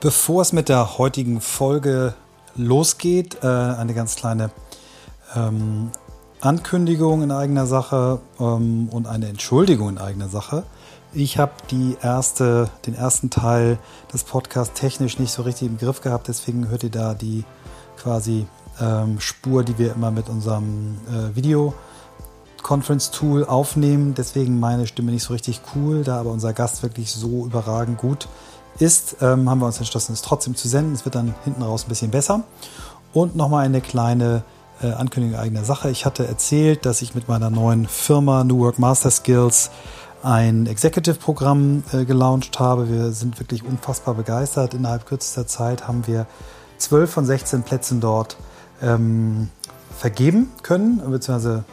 Bevor es mit der heutigen Folge losgeht, äh, eine ganz kleine ähm, Ankündigung in eigener Sache ähm, und eine Entschuldigung in eigener Sache. Ich habe die erste, den ersten Teil des Podcasts technisch nicht so richtig im Griff gehabt, deswegen hört ihr da die quasi ähm, Spur, die wir immer mit unserem äh, Video Conference Tool aufnehmen. Deswegen meine Stimme nicht so richtig cool, da aber unser Gast wirklich so überragend gut ist, ähm, haben wir uns entschlossen, es trotzdem zu senden. Es wird dann hinten raus ein bisschen besser. Und nochmal eine kleine äh, Ankündigung eigener Sache. Ich hatte erzählt, dass ich mit meiner neuen Firma New Work Master Skills ein Executive-Programm äh, gelauncht habe. Wir sind wirklich unfassbar begeistert. Innerhalb kürzester Zeit haben wir 12 von 16 Plätzen dort ähm, vergeben können, beziehungsweise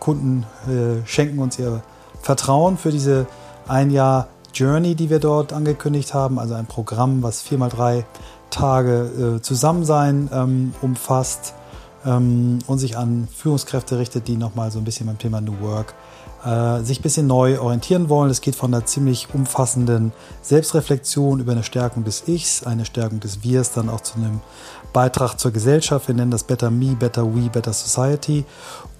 Kunden äh, schenken uns ihr Vertrauen für diese ein Jahr Journey, die wir dort angekündigt haben, also ein Programm, was vier mal drei Tage äh, Zusammensein ähm, umfasst ähm, und sich an Führungskräfte richtet, die nochmal so ein bisschen beim Thema New Work äh, sich ein bisschen neu orientieren wollen. Es geht von einer ziemlich umfassenden Selbstreflexion über eine Stärkung des Ichs, eine Stärkung des Wirs, dann auch zu einem Beitrag zur Gesellschaft. Wir nennen das Better Me, Better We, Better Society.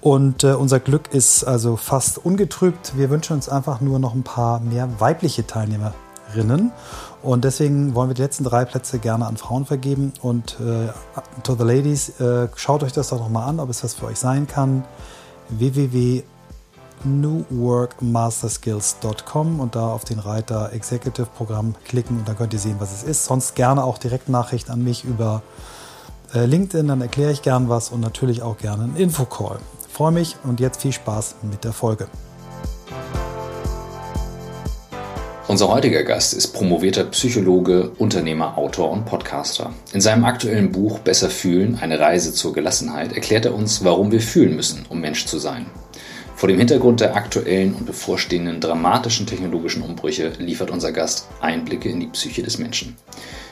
Und äh, unser Glück ist also fast ungetrübt. Wir wünschen uns einfach nur noch ein paar mehr weibliche Teilnehmerinnen. Und deswegen wollen wir die letzten drei Plätze gerne an Frauen vergeben. Und äh, to the ladies, äh, schaut euch das doch nochmal an, ob es was für euch sein kann. www.newworkmasterskills.com und da auf den Reiter Executive Programm klicken und dann könnt ihr sehen, was es ist. Sonst gerne auch direkt Nachricht an mich über äh, LinkedIn, dann erkläre ich gern was und natürlich auch gerne einen Infocall freue mich und jetzt viel Spaß mit der Folge. Unser heutiger Gast ist promovierter Psychologe, Unternehmer, Autor und Podcaster. In seinem aktuellen Buch Besser fühlen, eine Reise zur Gelassenheit, erklärt er uns, warum wir fühlen müssen, um Mensch zu sein. Vor dem Hintergrund der aktuellen und bevorstehenden dramatischen technologischen Umbrüche liefert unser Gast Einblicke in die Psyche des Menschen.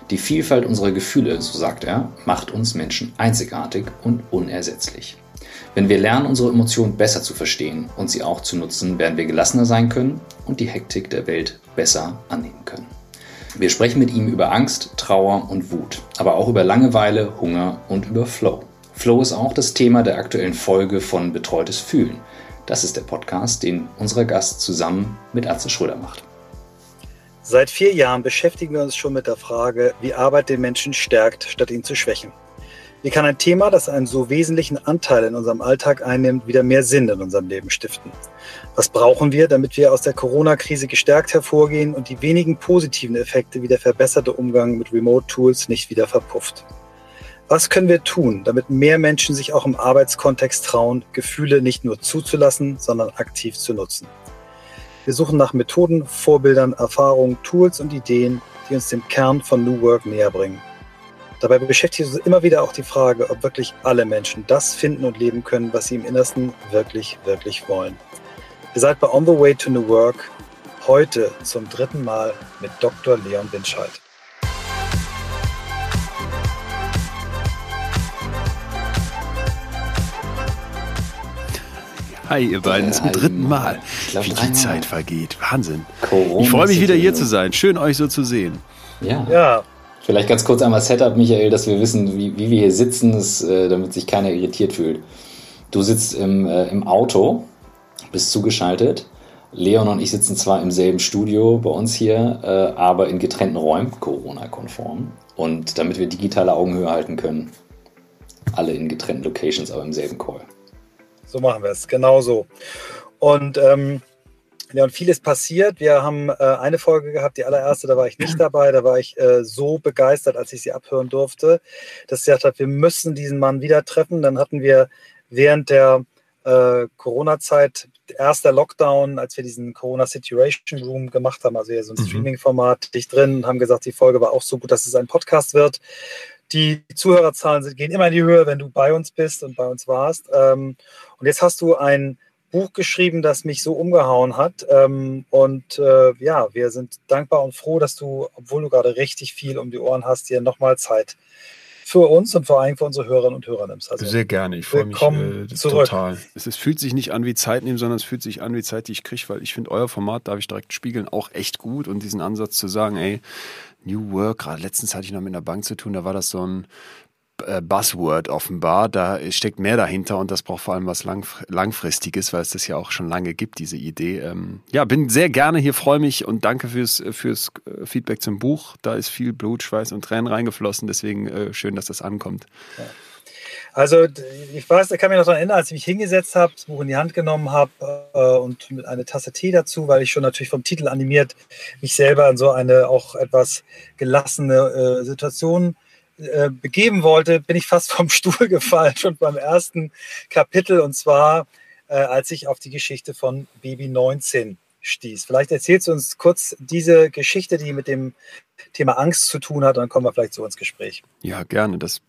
Die Vielfalt unserer Gefühle, so sagt er, macht uns Menschen einzigartig und unersetzlich. Wenn wir lernen, unsere Emotionen besser zu verstehen und sie auch zu nutzen, werden wir gelassener sein können und die Hektik der Welt besser annehmen können. Wir sprechen mit ihm über Angst, Trauer und Wut, aber auch über Langeweile, Hunger und über Flow. Flow ist auch das Thema der aktuellen Folge von Betreutes Fühlen. Das ist der Podcast, den unser Gast zusammen mit Atze Schröder macht. Seit vier Jahren beschäftigen wir uns schon mit der Frage, wie Arbeit den Menschen stärkt, statt ihn zu schwächen. Wie kann ein Thema, das einen so wesentlichen Anteil in unserem Alltag einnimmt, wieder mehr Sinn in unserem Leben stiften? Was brauchen wir, damit wir aus der Corona-Krise gestärkt hervorgehen und die wenigen positiven Effekte wie der verbesserte Umgang mit Remote-Tools nicht wieder verpufft? Was können wir tun, damit mehr Menschen sich auch im Arbeitskontext trauen, Gefühle nicht nur zuzulassen, sondern aktiv zu nutzen? Wir suchen nach Methoden, Vorbildern, Erfahrungen, Tools und Ideen, die uns dem Kern von New Work näher bringen. Dabei beschäftigt uns immer wieder auch die Frage, ob wirklich alle Menschen das finden und leben können, was sie im Innersten wirklich, wirklich wollen. Ihr seid bei On the Way to New Work heute zum dritten Mal mit Dr. Leon Winscheid. Hi, ihr beiden, zum dritten Mal. Wie die Zeit vergeht. Wahnsinn. Ich freue mich wieder hier zu sein. Schön, euch so zu sehen. Ja. Ja, Vielleicht ganz kurz einmal Setup, Michael, dass wir wissen, wie, wie wir hier sitzen, ist, äh, damit sich keiner irritiert fühlt. Du sitzt im, äh, im Auto, bist zugeschaltet. Leon und ich sitzen zwar im selben Studio bei uns hier, äh, aber in getrennten Räumen, Corona-konform. Und damit wir digitale Augenhöhe halten können, alle in getrennten Locations, aber im selben Call. So machen wir es, genau so. Und ähm, ja, und vieles passiert. Wir haben äh, eine Folge gehabt, die allererste, da war ich nicht dabei. Da war ich äh, so begeistert, als ich sie abhören durfte, dass ich gesagt habe, wir müssen diesen Mann wieder treffen. Dann hatten wir während der äh, Corona-Zeit, erster Lockdown, als wir diesen Corona Situation Room gemacht haben, also hier so ein mhm. Streaming-Format, dich drin, und haben gesagt, die Folge war auch so gut, dass es ein Podcast wird. Die Zuhörerzahlen gehen immer in die Höhe, wenn du bei uns bist und bei uns warst. Ähm, und jetzt hast du ein Buch geschrieben, das mich so umgehauen hat. Ähm, und äh, ja, wir sind dankbar und froh, dass du, obwohl du gerade richtig viel um die Ohren hast, dir nochmal Zeit für uns und vor allem für unsere Hörerinnen und Hörer nimmst. Also Sehr gerne, ich freue mich äh, total. Es, es, fühlt sich nicht an wie Zeit nehmen, sondern es fühlt sich an wie Zeit, die ich kriege, weil ich finde euer Format, darf ich direkt spiegeln, auch echt gut und diesen Ansatz zu sagen, ey, New Work, gerade letztens hatte ich noch mit einer Bank zu tun, da war das so ein Buzzword offenbar. Da steckt mehr dahinter und das braucht vor allem was Langfristiges, weil es das ja auch schon lange gibt, diese Idee. Ähm, ja, bin sehr gerne hier, freue mich und danke fürs, fürs äh, Feedback zum Buch. Da ist viel Blut, Schweiß und Tränen reingeflossen, deswegen äh, schön, dass das ankommt. Also ich weiß, ich kann mich noch daran erinnern, als ich mich hingesetzt habe, das Buch in die Hand genommen habe äh, und mit einer Tasse Tee dazu, weil ich schon natürlich vom Titel animiert mich selber in so eine auch etwas gelassene äh, Situation äh, begeben wollte, bin ich fast vom Stuhl gefallen, schon beim ersten Kapitel. Und zwar, äh, als ich auf die Geschichte von Baby 19 stieß. Vielleicht erzählst du uns kurz diese Geschichte, die mit dem Thema Angst zu tun hat, dann kommen wir vielleicht so ins Gespräch. Ja, gerne. Das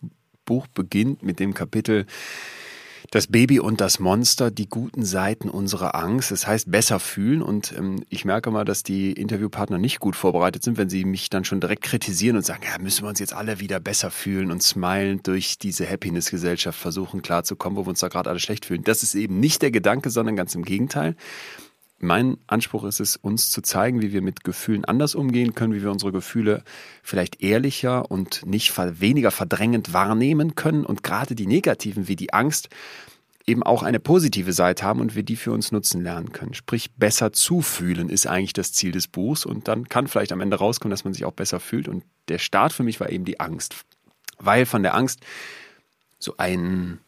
Buch beginnt mit dem Kapitel das Baby und das Monster, die guten Seiten unserer Angst. Das heißt, besser fühlen. Und ähm, ich merke mal, dass die Interviewpartner nicht gut vorbereitet sind, wenn sie mich dann schon direkt kritisieren und sagen, ja, müssen wir uns jetzt alle wieder besser fühlen und smilend durch diese Happiness-Gesellschaft versuchen klarzukommen, wo wir uns da gerade alle schlecht fühlen. Das ist eben nicht der Gedanke, sondern ganz im Gegenteil. Mein Anspruch ist es, uns zu zeigen, wie wir mit Gefühlen anders umgehen können, wie wir unsere Gefühle vielleicht ehrlicher und nicht weniger verdrängend wahrnehmen können und gerade die negativen wie die Angst eben auch eine positive Seite haben und wir die für uns nutzen lernen können. Sprich, besser zufühlen ist eigentlich das Ziel des Buchs und dann kann vielleicht am Ende rauskommen, dass man sich auch besser fühlt und der Start für mich war eben die Angst, weil von der Angst so ein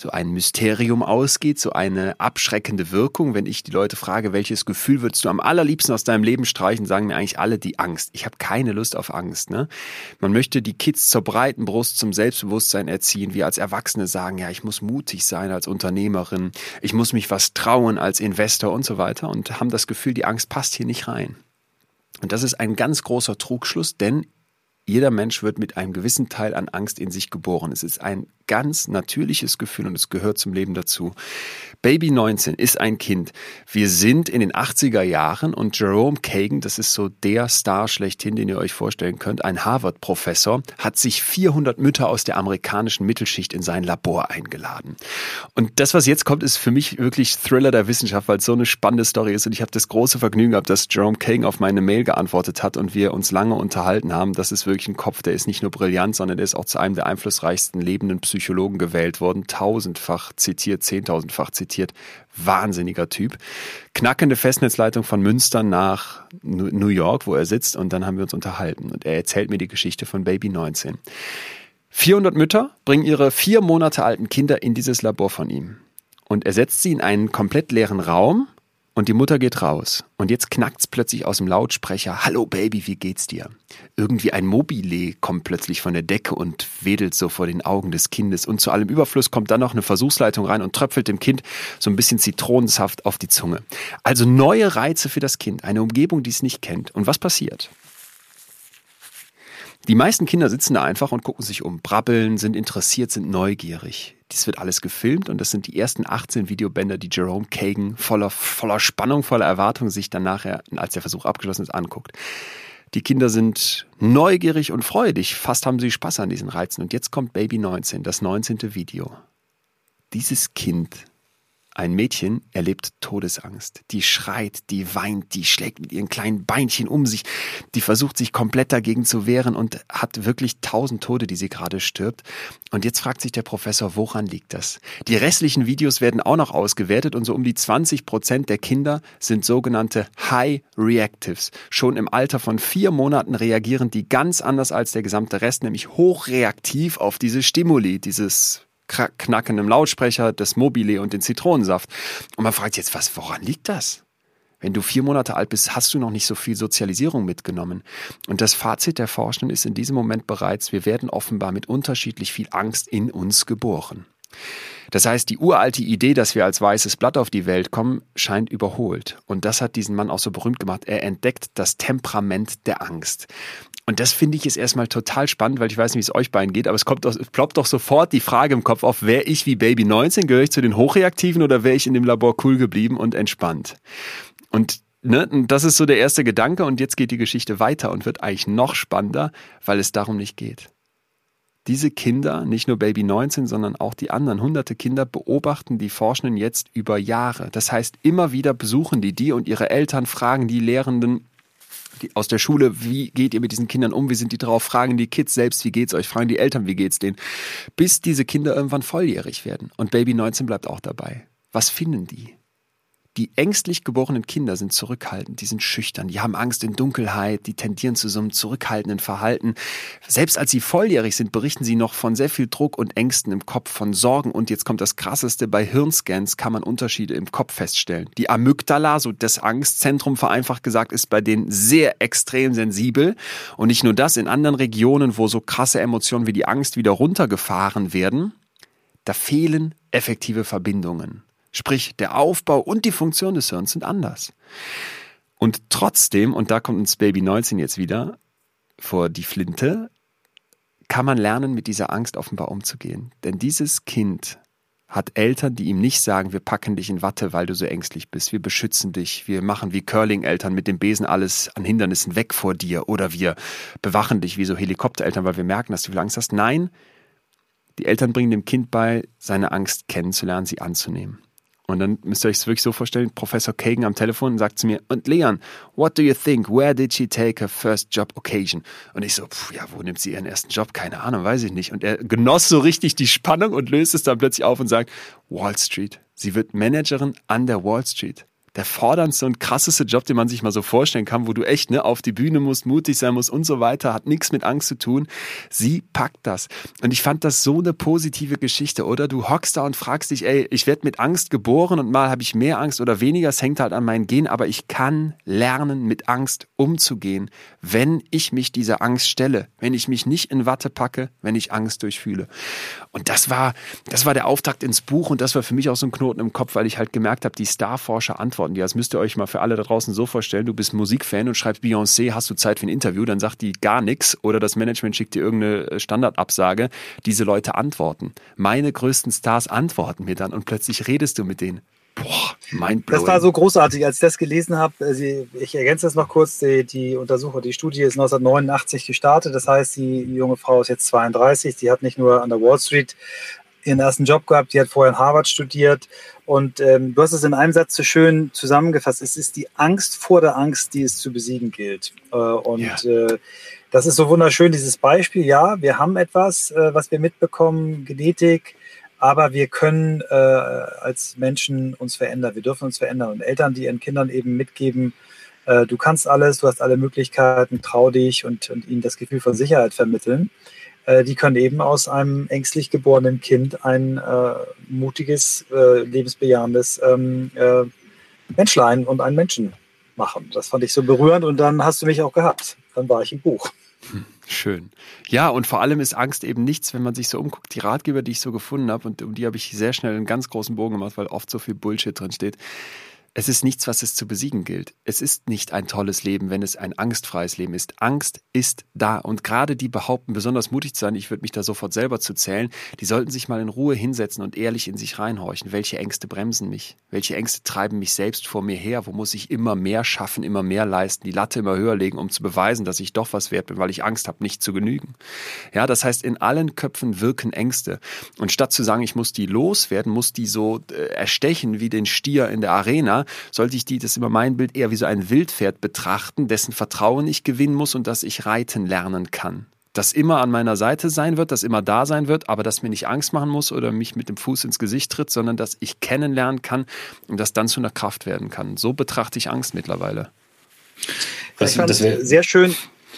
so ein Mysterium ausgeht, so eine abschreckende Wirkung. Wenn ich die Leute frage, welches Gefühl würdest du am allerliebsten aus deinem Leben streichen, sagen mir eigentlich alle die Angst. Ich habe keine Lust auf Angst. Ne? Man möchte die Kids zur breiten Brust, zum Selbstbewusstsein erziehen. Wir als Erwachsene sagen, ja, ich muss mutig sein als Unternehmerin, ich muss mich was trauen als Investor und so weiter und haben das Gefühl, die Angst passt hier nicht rein. Und das ist ein ganz großer Trugschluss, denn jeder Mensch wird mit einem gewissen Teil an Angst in sich geboren. Es ist ein ganz natürliches Gefühl und es gehört zum Leben dazu. Baby 19 ist ein Kind. Wir sind in den 80er Jahren und Jerome Kagan, das ist so der Star schlechthin, den ihr euch vorstellen könnt, ein Harvard-Professor, hat sich 400 Mütter aus der amerikanischen Mittelschicht in sein Labor eingeladen. Und das, was jetzt kommt, ist für mich wirklich Thriller der Wissenschaft, weil es so eine spannende Story ist und ich habe das große Vergnügen gehabt, dass Jerome Kagan auf meine Mail geantwortet hat und wir uns lange unterhalten haben. Das ist wirklich ein Kopf, der ist nicht nur brillant, sondern der ist auch zu einem der einflussreichsten lebenden Psychologen gewählt worden, tausendfach zitiert, zehntausendfach zitiert. Wahnsinniger Typ. Knackende Festnetzleitung von Münster nach New York, wo er sitzt, und dann haben wir uns unterhalten. Und er erzählt mir die Geschichte von Baby 19. 400 Mütter bringen ihre vier Monate alten Kinder in dieses Labor von ihm. Und er setzt sie in einen komplett leeren Raum und die Mutter geht raus. Und jetzt knackt's plötzlich aus dem Lautsprecher. Hallo Baby, wie geht's dir? Irgendwie ein Mobile kommt plötzlich von der Decke und wedelt so vor den Augen des Kindes. Und zu allem Überfluss kommt dann noch eine Versuchsleitung rein und tröpfelt dem Kind so ein bisschen Zitronensaft auf die Zunge. Also neue Reize für das Kind. Eine Umgebung, die es nicht kennt. Und was passiert? Die meisten Kinder sitzen da einfach und gucken sich um, brabbeln, sind interessiert, sind neugierig. Dies wird alles gefilmt und das sind die ersten 18 Videobänder, die Jerome Kagan voller, voller Spannung, voller Erwartung sich dann nachher, als der Versuch abgeschlossen ist, anguckt. Die Kinder sind neugierig und freudig. Fast haben sie Spaß an diesen Reizen. Und jetzt kommt Baby 19, das 19. Video. Dieses Kind ein Mädchen erlebt Todesangst. Die schreit, die weint, die schlägt mit ihren kleinen Beinchen um sich, die versucht sich komplett dagegen zu wehren und hat wirklich tausend Tode, die sie gerade stirbt. Und jetzt fragt sich der Professor, woran liegt das? Die restlichen Videos werden auch noch ausgewertet und so um die 20 Prozent der Kinder sind sogenannte High Reactives. Schon im Alter von vier Monaten reagieren die ganz anders als der gesamte Rest, nämlich hochreaktiv auf diese Stimuli, dieses knackendem Lautsprecher, das Mobile und den Zitronensaft. Und man fragt jetzt, was, woran liegt das? Wenn du vier Monate alt bist, hast du noch nicht so viel Sozialisierung mitgenommen. Und das Fazit der Forschenden ist in diesem Moment bereits, wir werden offenbar mit unterschiedlich viel Angst in uns geboren. Das heißt, die uralte Idee, dass wir als weißes Blatt auf die Welt kommen, scheint überholt. Und das hat diesen Mann auch so berühmt gemacht. Er entdeckt das Temperament der Angst. Und das finde ich jetzt erstmal total spannend, weil ich weiß nicht, wie es euch beiden geht, aber es, kommt es ploppt doch sofort die Frage im Kopf auf, wäre ich wie Baby 19, gehöre ich zu den Hochreaktiven oder wäre ich in dem Labor cool geblieben und entspannt? Und ne, das ist so der erste Gedanke und jetzt geht die Geschichte weiter und wird eigentlich noch spannender, weil es darum nicht geht. Diese Kinder, nicht nur Baby 19, sondern auch die anderen hunderte Kinder beobachten die Forschenden jetzt über Jahre. Das heißt, immer wieder besuchen die die und ihre Eltern fragen die Lehrenden, aus der Schule, wie geht ihr mit diesen Kindern um, wie sind die drauf, fragen die Kids selbst, wie geht's euch, fragen die Eltern, wie geht's denen, bis diese Kinder irgendwann volljährig werden. Und Baby 19 bleibt auch dabei. Was finden die? Die ängstlich geborenen Kinder sind zurückhaltend, die sind schüchtern, die haben Angst in Dunkelheit, die tendieren zu so einem zurückhaltenden Verhalten. Selbst als sie volljährig sind, berichten sie noch von sehr viel Druck und Ängsten im Kopf, von Sorgen und jetzt kommt das Krasseste, bei Hirnscans kann man Unterschiede im Kopf feststellen. Die Amygdala, so das Angstzentrum vereinfacht gesagt, ist bei denen sehr extrem sensibel und nicht nur das, in anderen Regionen, wo so krasse Emotionen wie die Angst wieder runtergefahren werden, da fehlen effektive Verbindungen. Sprich, der Aufbau und die Funktion des Hirns sind anders. Und trotzdem, und da kommt uns Baby 19 jetzt wieder vor die Flinte, kann man lernen, mit dieser Angst offenbar umzugehen. Denn dieses Kind hat Eltern, die ihm nicht sagen, wir packen dich in Watte, weil du so ängstlich bist, wir beschützen dich, wir machen wie Curling-Eltern mit dem Besen alles an Hindernissen weg vor dir oder wir bewachen dich wie so Helikoptereltern, weil wir merken, dass du viel Angst hast. Nein, die Eltern bringen dem Kind bei, seine Angst kennenzulernen, sie anzunehmen. Und dann müsst ihr euch es wirklich so vorstellen, Professor Kagan am Telefon sagt zu mir, und Leon, what do you think? Where did she take her first job occasion? Und ich so, pff, ja, wo nimmt sie ihren ersten Job? Keine Ahnung, weiß ich nicht. Und er genoss so richtig die Spannung und löst es dann plötzlich auf und sagt, Wall Street. Sie wird Managerin an der Wall Street der forderndste und krasseste Job, den man sich mal so vorstellen kann, wo du echt ne, auf die Bühne musst, mutig sein musst und so weiter, hat nichts mit Angst zu tun. Sie packt das. Und ich fand das so eine positive Geschichte, oder? Du hockst da und fragst dich, ey, ich werde mit Angst geboren und mal habe ich mehr Angst oder weniger, es hängt halt an meinen Gen, aber ich kann lernen, mit Angst umzugehen, wenn ich mich dieser Angst stelle, wenn ich mich nicht in Watte packe, wenn ich Angst durchfühle. Und das war, das war der Auftakt ins Buch und das war für mich auch so ein Knoten im Kopf, weil ich halt gemerkt habe, die Starforscher antworten antworten die. Das müsst ihr euch mal für alle da draußen so vorstellen. Du bist Musikfan und schreibst Beyoncé, hast du Zeit für ein Interview? Dann sagt die gar nichts oder das Management schickt dir irgendeine äh, Standardabsage. Diese Leute antworten. Meine größten Stars antworten mir dann und plötzlich redest du mit denen. Boah, mein Das war so großartig, als ich das gelesen habe. Äh, ich ergänze das noch kurz. Die, die Untersuchung, die Studie ist 1989 gestartet. Das heißt, die junge Frau ist jetzt 32. Sie hat nicht nur an der Wall Street ihren ersten Job gehabt. Die hat vorher in Harvard studiert und ähm, du hast es in einem Satz so schön zusammengefasst. Es ist die Angst vor der Angst, die es zu besiegen gilt. Äh, und ja. äh, das ist so wunderschön, dieses Beispiel. Ja, wir haben etwas, äh, was wir mitbekommen, Genetik, aber wir können äh, als Menschen uns verändern. Wir dürfen uns verändern. Und Eltern, die ihren Kindern eben mitgeben, äh, du kannst alles, du hast alle Möglichkeiten, trau dich und, und ihnen das Gefühl von Sicherheit vermitteln äh, die können eben aus einem ängstlich geborenen Kind ein äh, mutiges, äh, lebensbejahendes ähm, äh, Menschlein und einen Menschen machen. Das fand ich so berührend und dann hast du mich auch gehabt. Dann war ich im Buch. Hm, schön. Ja, und vor allem ist Angst eben nichts, wenn man sich so umguckt. Die Ratgeber, die ich so gefunden habe, und um die habe ich sehr schnell einen ganz großen Bogen gemacht, weil oft so viel Bullshit drin steht. Es ist nichts, was es zu besiegen gilt. Es ist nicht ein tolles Leben, wenn es ein angstfreies Leben ist. Angst ist da. Und gerade die behaupten, besonders mutig zu sein, ich würde mich da sofort selber zu zählen, die sollten sich mal in Ruhe hinsetzen und ehrlich in sich reinhorchen. Welche Ängste bremsen mich? Welche Ängste treiben mich selbst vor mir her? Wo muss ich immer mehr schaffen, immer mehr leisten, die Latte immer höher legen, um zu beweisen, dass ich doch was wert bin, weil ich Angst habe, nicht zu genügen? Ja, das heißt, in allen Köpfen wirken Ängste. Und statt zu sagen, ich muss die loswerden, muss die so äh, erstechen wie den Stier in der Arena, sollte ich die, das ist immer mein Bild, eher wie so ein Wildpferd betrachten, dessen Vertrauen ich gewinnen muss und das ich reiten lernen kann das immer an meiner Seite sein wird, das immer da sein wird, aber das mir nicht Angst machen muss oder mich mit dem Fuß ins Gesicht tritt, sondern dass ich kennenlernen kann und das dann zu einer Kraft werden kann. So betrachte ich Angst mittlerweile. Das, ich fand das sehr schön,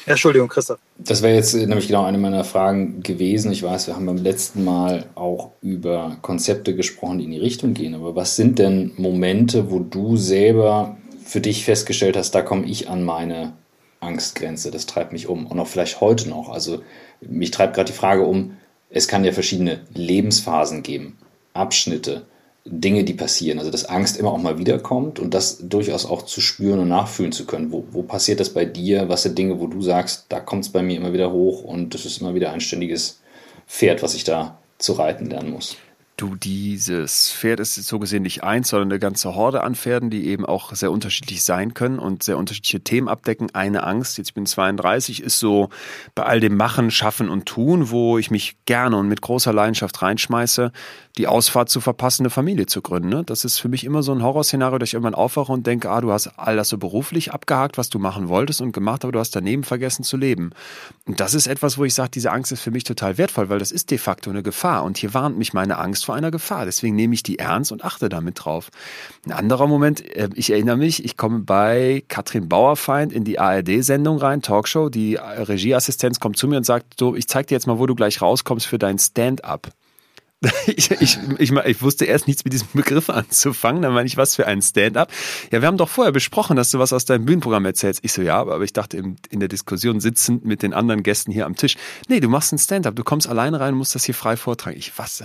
Entschuldigung, Christoph. Das wäre jetzt nämlich genau eine meiner Fragen gewesen. Ich weiß, wir haben beim letzten Mal auch über Konzepte gesprochen, die in die Richtung gehen. Aber was sind denn Momente, wo du selber für dich festgestellt hast, da komme ich an meine Angstgrenze, das treibt mich um. Und auch vielleicht heute noch. Also mich treibt gerade die Frage um, es kann ja verschiedene Lebensphasen geben, Abschnitte. Dinge, die passieren. Also dass Angst immer auch mal wiederkommt und das durchaus auch zu spüren und nachfühlen zu können. Wo, wo passiert das bei dir? Was sind Dinge, wo du sagst, da kommt es bei mir immer wieder hoch und das ist immer wieder ein ständiges Pferd, was ich da zu reiten lernen muss? Du dieses Pferd ist so gesehen nicht eins, sondern eine ganze Horde an Pferden, die eben auch sehr unterschiedlich sein können und sehr unterschiedliche Themen abdecken. Eine Angst, jetzt bin ich 32, ist so bei all dem Machen, Schaffen und Tun, wo ich mich gerne und mit großer Leidenschaft reinschmeiße, die Ausfahrt zu verpassen, eine Familie zu gründen. Ne? Das ist für mich immer so ein Horrorszenario, dass ich irgendwann aufwache und denke, ah, du hast all das so beruflich abgehakt, was du machen wolltest und gemacht, aber du hast daneben vergessen zu leben. Und das ist etwas, wo ich sage, diese Angst ist für mich total wertvoll, weil das ist de facto eine Gefahr. Und hier warnt mich meine Angst vor einer Gefahr. Deswegen nehme ich die ernst und achte damit drauf. Ein anderer Moment, äh, ich erinnere mich, ich komme bei Katrin Bauerfeind in die ARD-Sendung rein, Talkshow. Die Regieassistenz kommt zu mir und sagt, so, ich zeig dir jetzt mal, wo du gleich rauskommst für dein Stand-up. Ich, ich, ich, ich, wusste erst nichts mit diesem Begriff anzufangen. Dann meine ich, was für ein Stand-up. Ja, wir haben doch vorher besprochen, dass du was aus deinem Bühnenprogramm erzählst. Ich so, ja, aber ich dachte in, in der Diskussion sitzend mit den anderen Gästen hier am Tisch. Nee, du machst ein Stand-up. Du kommst alleine rein und musst das hier frei vortragen. Ich, was?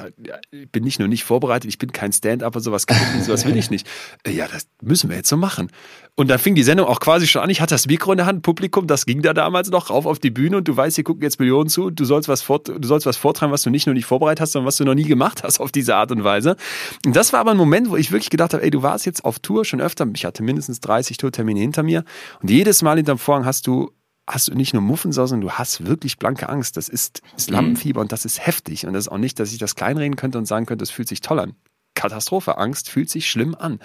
Ich bin nicht nur nicht vorbereitet, ich bin kein Stand-upper, sowas kann ich nicht, sowas will ich nicht. Ja, das müssen wir jetzt so machen. Und da fing die Sendung auch quasi schon an. Ich hatte das Mikro in der Hand, Publikum, das ging da damals noch rauf auf die Bühne und du weißt, hier gucken jetzt Millionen zu. Du sollst was, fort, du sollst was vortragen, was du nicht nur nicht vorbereitet hast, sondern was du noch nie gemacht hast auf diese Art und Weise. Und das war aber ein Moment, wo ich wirklich gedacht habe, ey, du warst jetzt auf Tour schon öfter. Ich hatte mindestens 30 Tourtermine hinter mir. Und jedes Mal hinterm Vorhang hast du hast du nicht nur Muffensau, sondern du hast wirklich blanke Angst. Das ist, ist Lampenfieber und das ist heftig. Und das ist auch nicht, dass ich das kleinreden könnte und sagen könnte, das fühlt sich toll an. Katastrophe. Angst fühlt sich schlimm an.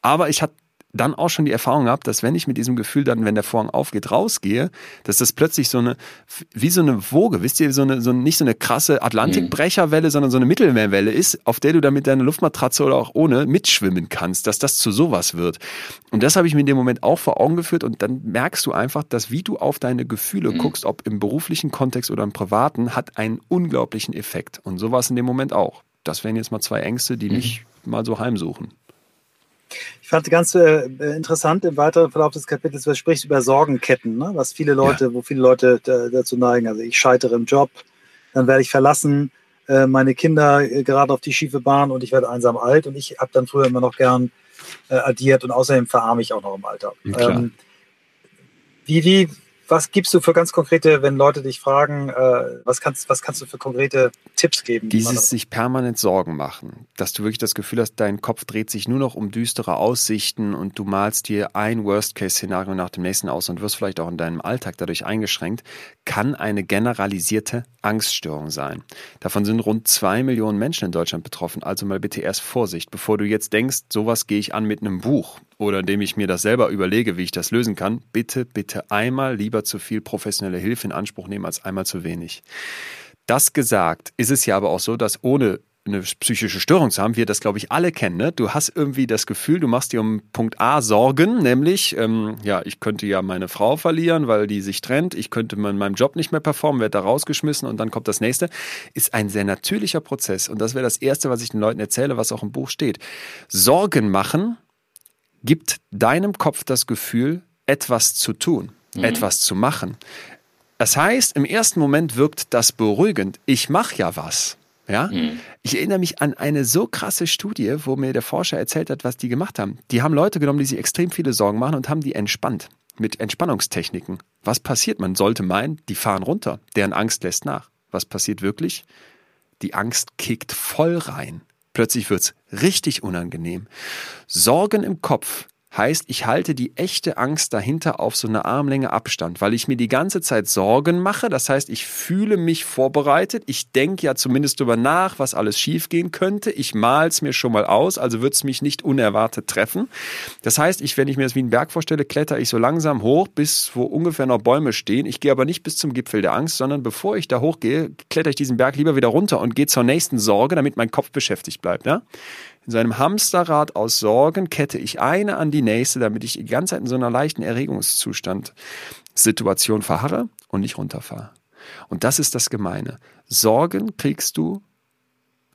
Aber ich hatte dann auch schon die Erfahrung gehabt, dass wenn ich mit diesem Gefühl dann, wenn der Vorhang aufgeht, rausgehe, dass das plötzlich so eine, wie so eine Woge, wisst ihr, so eine, so nicht so eine krasse Atlantikbrecherwelle, sondern so eine Mittelmeerwelle ist, auf der du dann mit deiner Luftmatratze oder auch ohne mitschwimmen kannst, dass das zu sowas wird. Und das habe ich mir in dem Moment auch vor Augen geführt und dann merkst du einfach, dass wie du auf deine Gefühle mhm. guckst, ob im beruflichen Kontext oder im privaten, hat einen unglaublichen Effekt. Und so war es in dem Moment auch. Das wären jetzt mal zwei Ängste, die mhm. mich mal so heimsuchen. Ich fand ganz äh, interessant im weiteren Verlauf des Kapitels, du sprichst über Sorgenketten, ne? was viele Leute, ja. wo viele Leute dazu neigen. Also ich scheitere im Job, dann werde ich verlassen, äh, meine Kinder äh, gerade auf die schiefe Bahn und ich werde einsam alt und ich habe dann früher immer noch gern äh, addiert und außerdem verarme ich auch noch im Alter. Ähm, wie, wie, was gibst du für ganz konkrete, wenn Leute dich fragen, äh, was, kannst, was kannst du für konkrete Tipps geben? Dieses sich permanent Sorgen machen, dass du wirklich das Gefühl hast, dein Kopf dreht sich nur noch um düstere Aussichten und du malst dir ein Worst-Case-Szenario nach dem nächsten aus und wirst vielleicht auch in deinem Alltag dadurch eingeschränkt, kann eine generalisierte Angststörung sein. Davon sind rund zwei Millionen Menschen in Deutschland betroffen, also mal bitte erst Vorsicht, bevor du jetzt denkst, sowas gehe ich an mit einem Buch oder indem ich mir das selber überlege, wie ich das lösen kann, bitte, bitte einmal lieber zu viel professionelle Hilfe in Anspruch nehmen als einmal zu wenig. Das gesagt, ist es ja aber auch so, dass ohne eine psychische Störung zu haben, wir das, glaube ich, alle kennen. Ne? Du hast irgendwie das Gefühl, du machst dir um Punkt A Sorgen, nämlich, ähm, ja, ich könnte ja meine Frau verlieren, weil die sich trennt, ich könnte in meinem Job nicht mehr performen, werde da rausgeschmissen und dann kommt das nächste. Ist ein sehr natürlicher Prozess und das wäre das Erste, was ich den Leuten erzähle, was auch im Buch steht. Sorgen machen gibt deinem Kopf das Gefühl, etwas zu tun, mhm. etwas zu machen. Das heißt, im ersten Moment wirkt das beruhigend. Ich mache ja was. Ja? Mhm. Ich erinnere mich an eine so krasse Studie, wo mir der Forscher erzählt hat, was die gemacht haben. Die haben Leute genommen, die sich extrem viele Sorgen machen und haben die entspannt mit Entspannungstechniken. Was passiert? Man sollte meinen, die fahren runter. Deren Angst lässt nach. Was passiert wirklich? Die Angst kickt voll rein. Plötzlich wird's richtig unangenehm. Sorgen im Kopf Heißt, ich halte die echte Angst dahinter auf so eine Armlänge Abstand, weil ich mir die ganze Zeit Sorgen mache. Das heißt, ich fühle mich vorbereitet. Ich denke ja zumindest darüber nach, was alles schiefgehen könnte. Ich mal es mir schon mal aus, also wird es mich nicht unerwartet treffen. Das heißt, ich, wenn ich mir das wie einen Berg vorstelle, kletter ich so langsam hoch, bis wo ungefähr noch Bäume stehen. Ich gehe aber nicht bis zum Gipfel der Angst, sondern bevor ich da hochgehe, kletter ich diesen Berg lieber wieder runter und gehe zur nächsten Sorge, damit mein Kopf beschäftigt bleibt. Ja? In seinem Hamsterrad aus Sorgen kette ich eine an die nächste, damit ich die ganze Zeit in so einer leichten Erregungszustand Situation verharre und nicht runterfahre. Und das ist das Gemeine. Sorgen kriegst du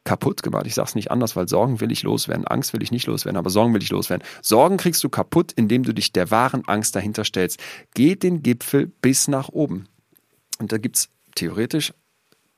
kaputt gemacht. Ich sage es nicht anders, weil Sorgen will ich loswerden, Angst will ich nicht loswerden, aber Sorgen will ich loswerden. Sorgen kriegst du kaputt, indem du dich der wahren Angst dahinter stellst. Geh den Gipfel bis nach oben. Und da gibt's theoretisch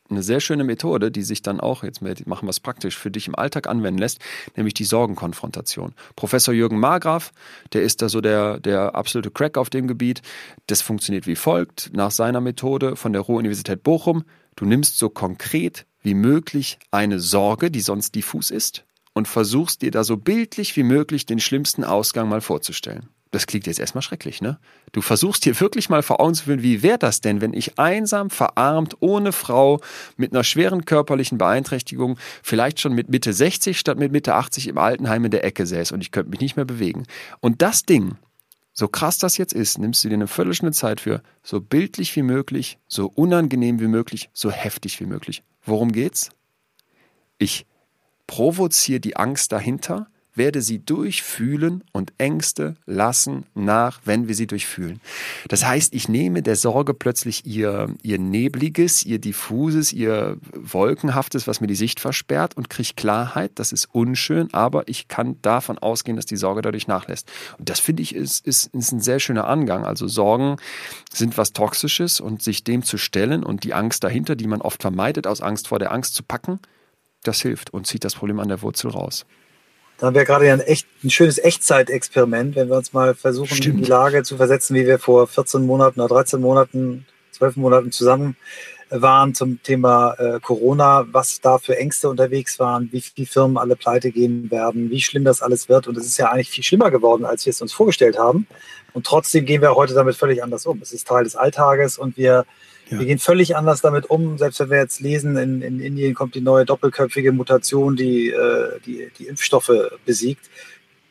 eine sehr schöne Methode, die sich dann auch, jetzt machen wir es praktisch, für dich im Alltag anwenden lässt, nämlich die Sorgenkonfrontation. Professor Jürgen Margraf, der ist da so der, der absolute Crack auf dem Gebiet. Das funktioniert wie folgt, nach seiner Methode von der Ruhr-Universität Bochum. Du nimmst so konkret wie möglich eine Sorge, die sonst diffus ist, und versuchst dir da so bildlich wie möglich den schlimmsten Ausgang mal vorzustellen. Das klingt jetzt erstmal schrecklich, ne? Du versuchst dir wirklich mal vor Augen zu führen, wie wäre das denn, wenn ich einsam, verarmt, ohne Frau, mit einer schweren körperlichen Beeinträchtigung, vielleicht schon mit Mitte 60 statt mit Mitte 80 im Altenheim in der Ecke säß und ich könnte mich nicht mehr bewegen. Und das Ding, so krass das jetzt ist, nimmst du dir eine Viertelstunde Zeit für, so bildlich wie möglich, so unangenehm wie möglich, so heftig wie möglich. Worum geht's? Ich provoziere die Angst dahinter, werde sie durchfühlen und Ängste lassen nach, wenn wir sie durchfühlen. Das heißt, ich nehme der Sorge plötzlich ihr, ihr nebliges, ihr diffuses, ihr wolkenhaftes, was mir die Sicht versperrt und kriege Klarheit. Das ist unschön, aber ich kann davon ausgehen, dass die Sorge dadurch nachlässt. Und das finde ich ist, ist, ist ein sehr schöner Angang. Also Sorgen sind was Toxisches und sich dem zu stellen und die Angst dahinter, die man oft vermeidet, aus Angst vor der Angst zu packen, das hilft und zieht das Problem an der Wurzel raus. Da haben wir gerade ja ein, echt, ein schönes Echtzeitexperiment, wenn wir uns mal versuchen, Stimmt. die Lage zu versetzen, wie wir vor 14 Monaten oder 13 Monaten, 12 Monaten zusammen waren zum Thema äh, Corona, was da für Ängste unterwegs waren, wie viele Firmen alle pleite gehen werden, wie schlimm das alles wird. Und es ist ja eigentlich viel schlimmer geworden, als wir es uns vorgestellt haben. Und trotzdem gehen wir heute damit völlig anders um. Es ist Teil des Alltages und wir ja. Wir gehen völlig anders damit um. Selbst wenn wir jetzt lesen, in, in Indien kommt die neue doppelköpfige Mutation, die, äh, die die Impfstoffe besiegt.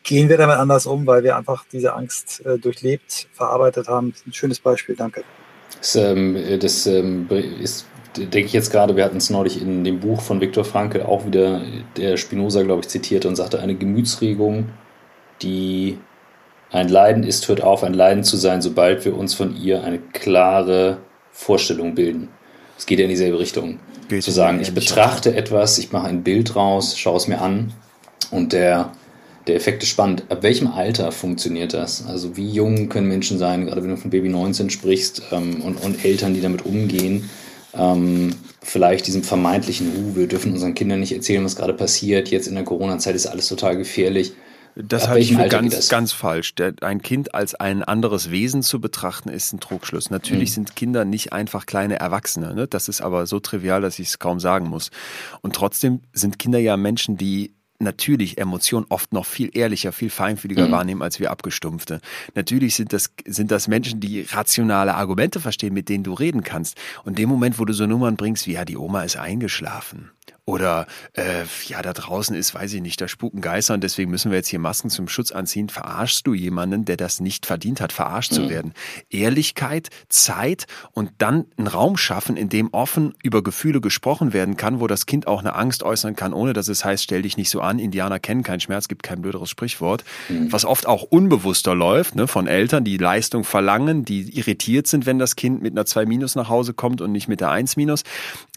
Gehen wir damit anders um, weil wir einfach diese Angst äh, durchlebt, verarbeitet haben. Ein schönes Beispiel. Danke. Das, ähm, das ähm, ist denke ich jetzt gerade, wir hatten es neulich in dem Buch von Viktor Frankl auch wieder, der Spinoza, glaube ich, zitiert und sagte, eine Gemütsregung, die ein Leiden ist, hört auf, ein Leiden zu sein, sobald wir uns von ihr eine klare Vorstellung bilden. Es geht ja in dieselbe Richtung. Geht zu sagen, ich betrachte etwas, ich mache ein Bild raus, schaue es mir an und der, der Effekt ist spannend. Ab welchem Alter funktioniert das? Also wie jung können Menschen sein, gerade wenn du von Baby 19 sprichst ähm, und, und Eltern, die damit umgehen, ähm, vielleicht diesem vermeintlichen, uh, wir dürfen unseren Kindern nicht erzählen, was gerade passiert, jetzt in der Corona-Zeit ist alles total gefährlich. Das halte ich für ganz, ganz falsch. Der, ein Kind als ein anderes Wesen zu betrachten, ist ein Trugschluss. Natürlich mhm. sind Kinder nicht einfach kleine Erwachsene. Ne? Das ist aber so trivial, dass ich es kaum sagen muss. Und trotzdem sind Kinder ja Menschen, die natürlich Emotionen oft noch viel ehrlicher, viel feinfühliger mhm. wahrnehmen als wir Abgestumpfte. Natürlich sind das, sind das Menschen, die rationale Argumente verstehen, mit denen du reden kannst. Und dem Moment, wo du so Nummern bringst, wie ja, die Oma ist eingeschlafen oder äh, ja, da draußen ist, weiß ich nicht, da spuken Geister und deswegen müssen wir jetzt hier Masken zum Schutz anziehen. Verarschst du jemanden, der das nicht verdient hat, verarscht mhm. zu werden? Ehrlichkeit, Zeit und dann einen Raum schaffen, in dem offen über Gefühle gesprochen werden kann, wo das Kind auch eine Angst äußern kann, ohne dass es heißt, stell dich nicht so an. Indianer kennen keinen Schmerz, gibt kein blöderes Sprichwort. Mhm. Was oft auch unbewusster läuft, ne, von Eltern, die Leistung verlangen, die irritiert sind, wenn das Kind mit einer 2 Minus nach Hause kommt und nicht mit der 1 Minus.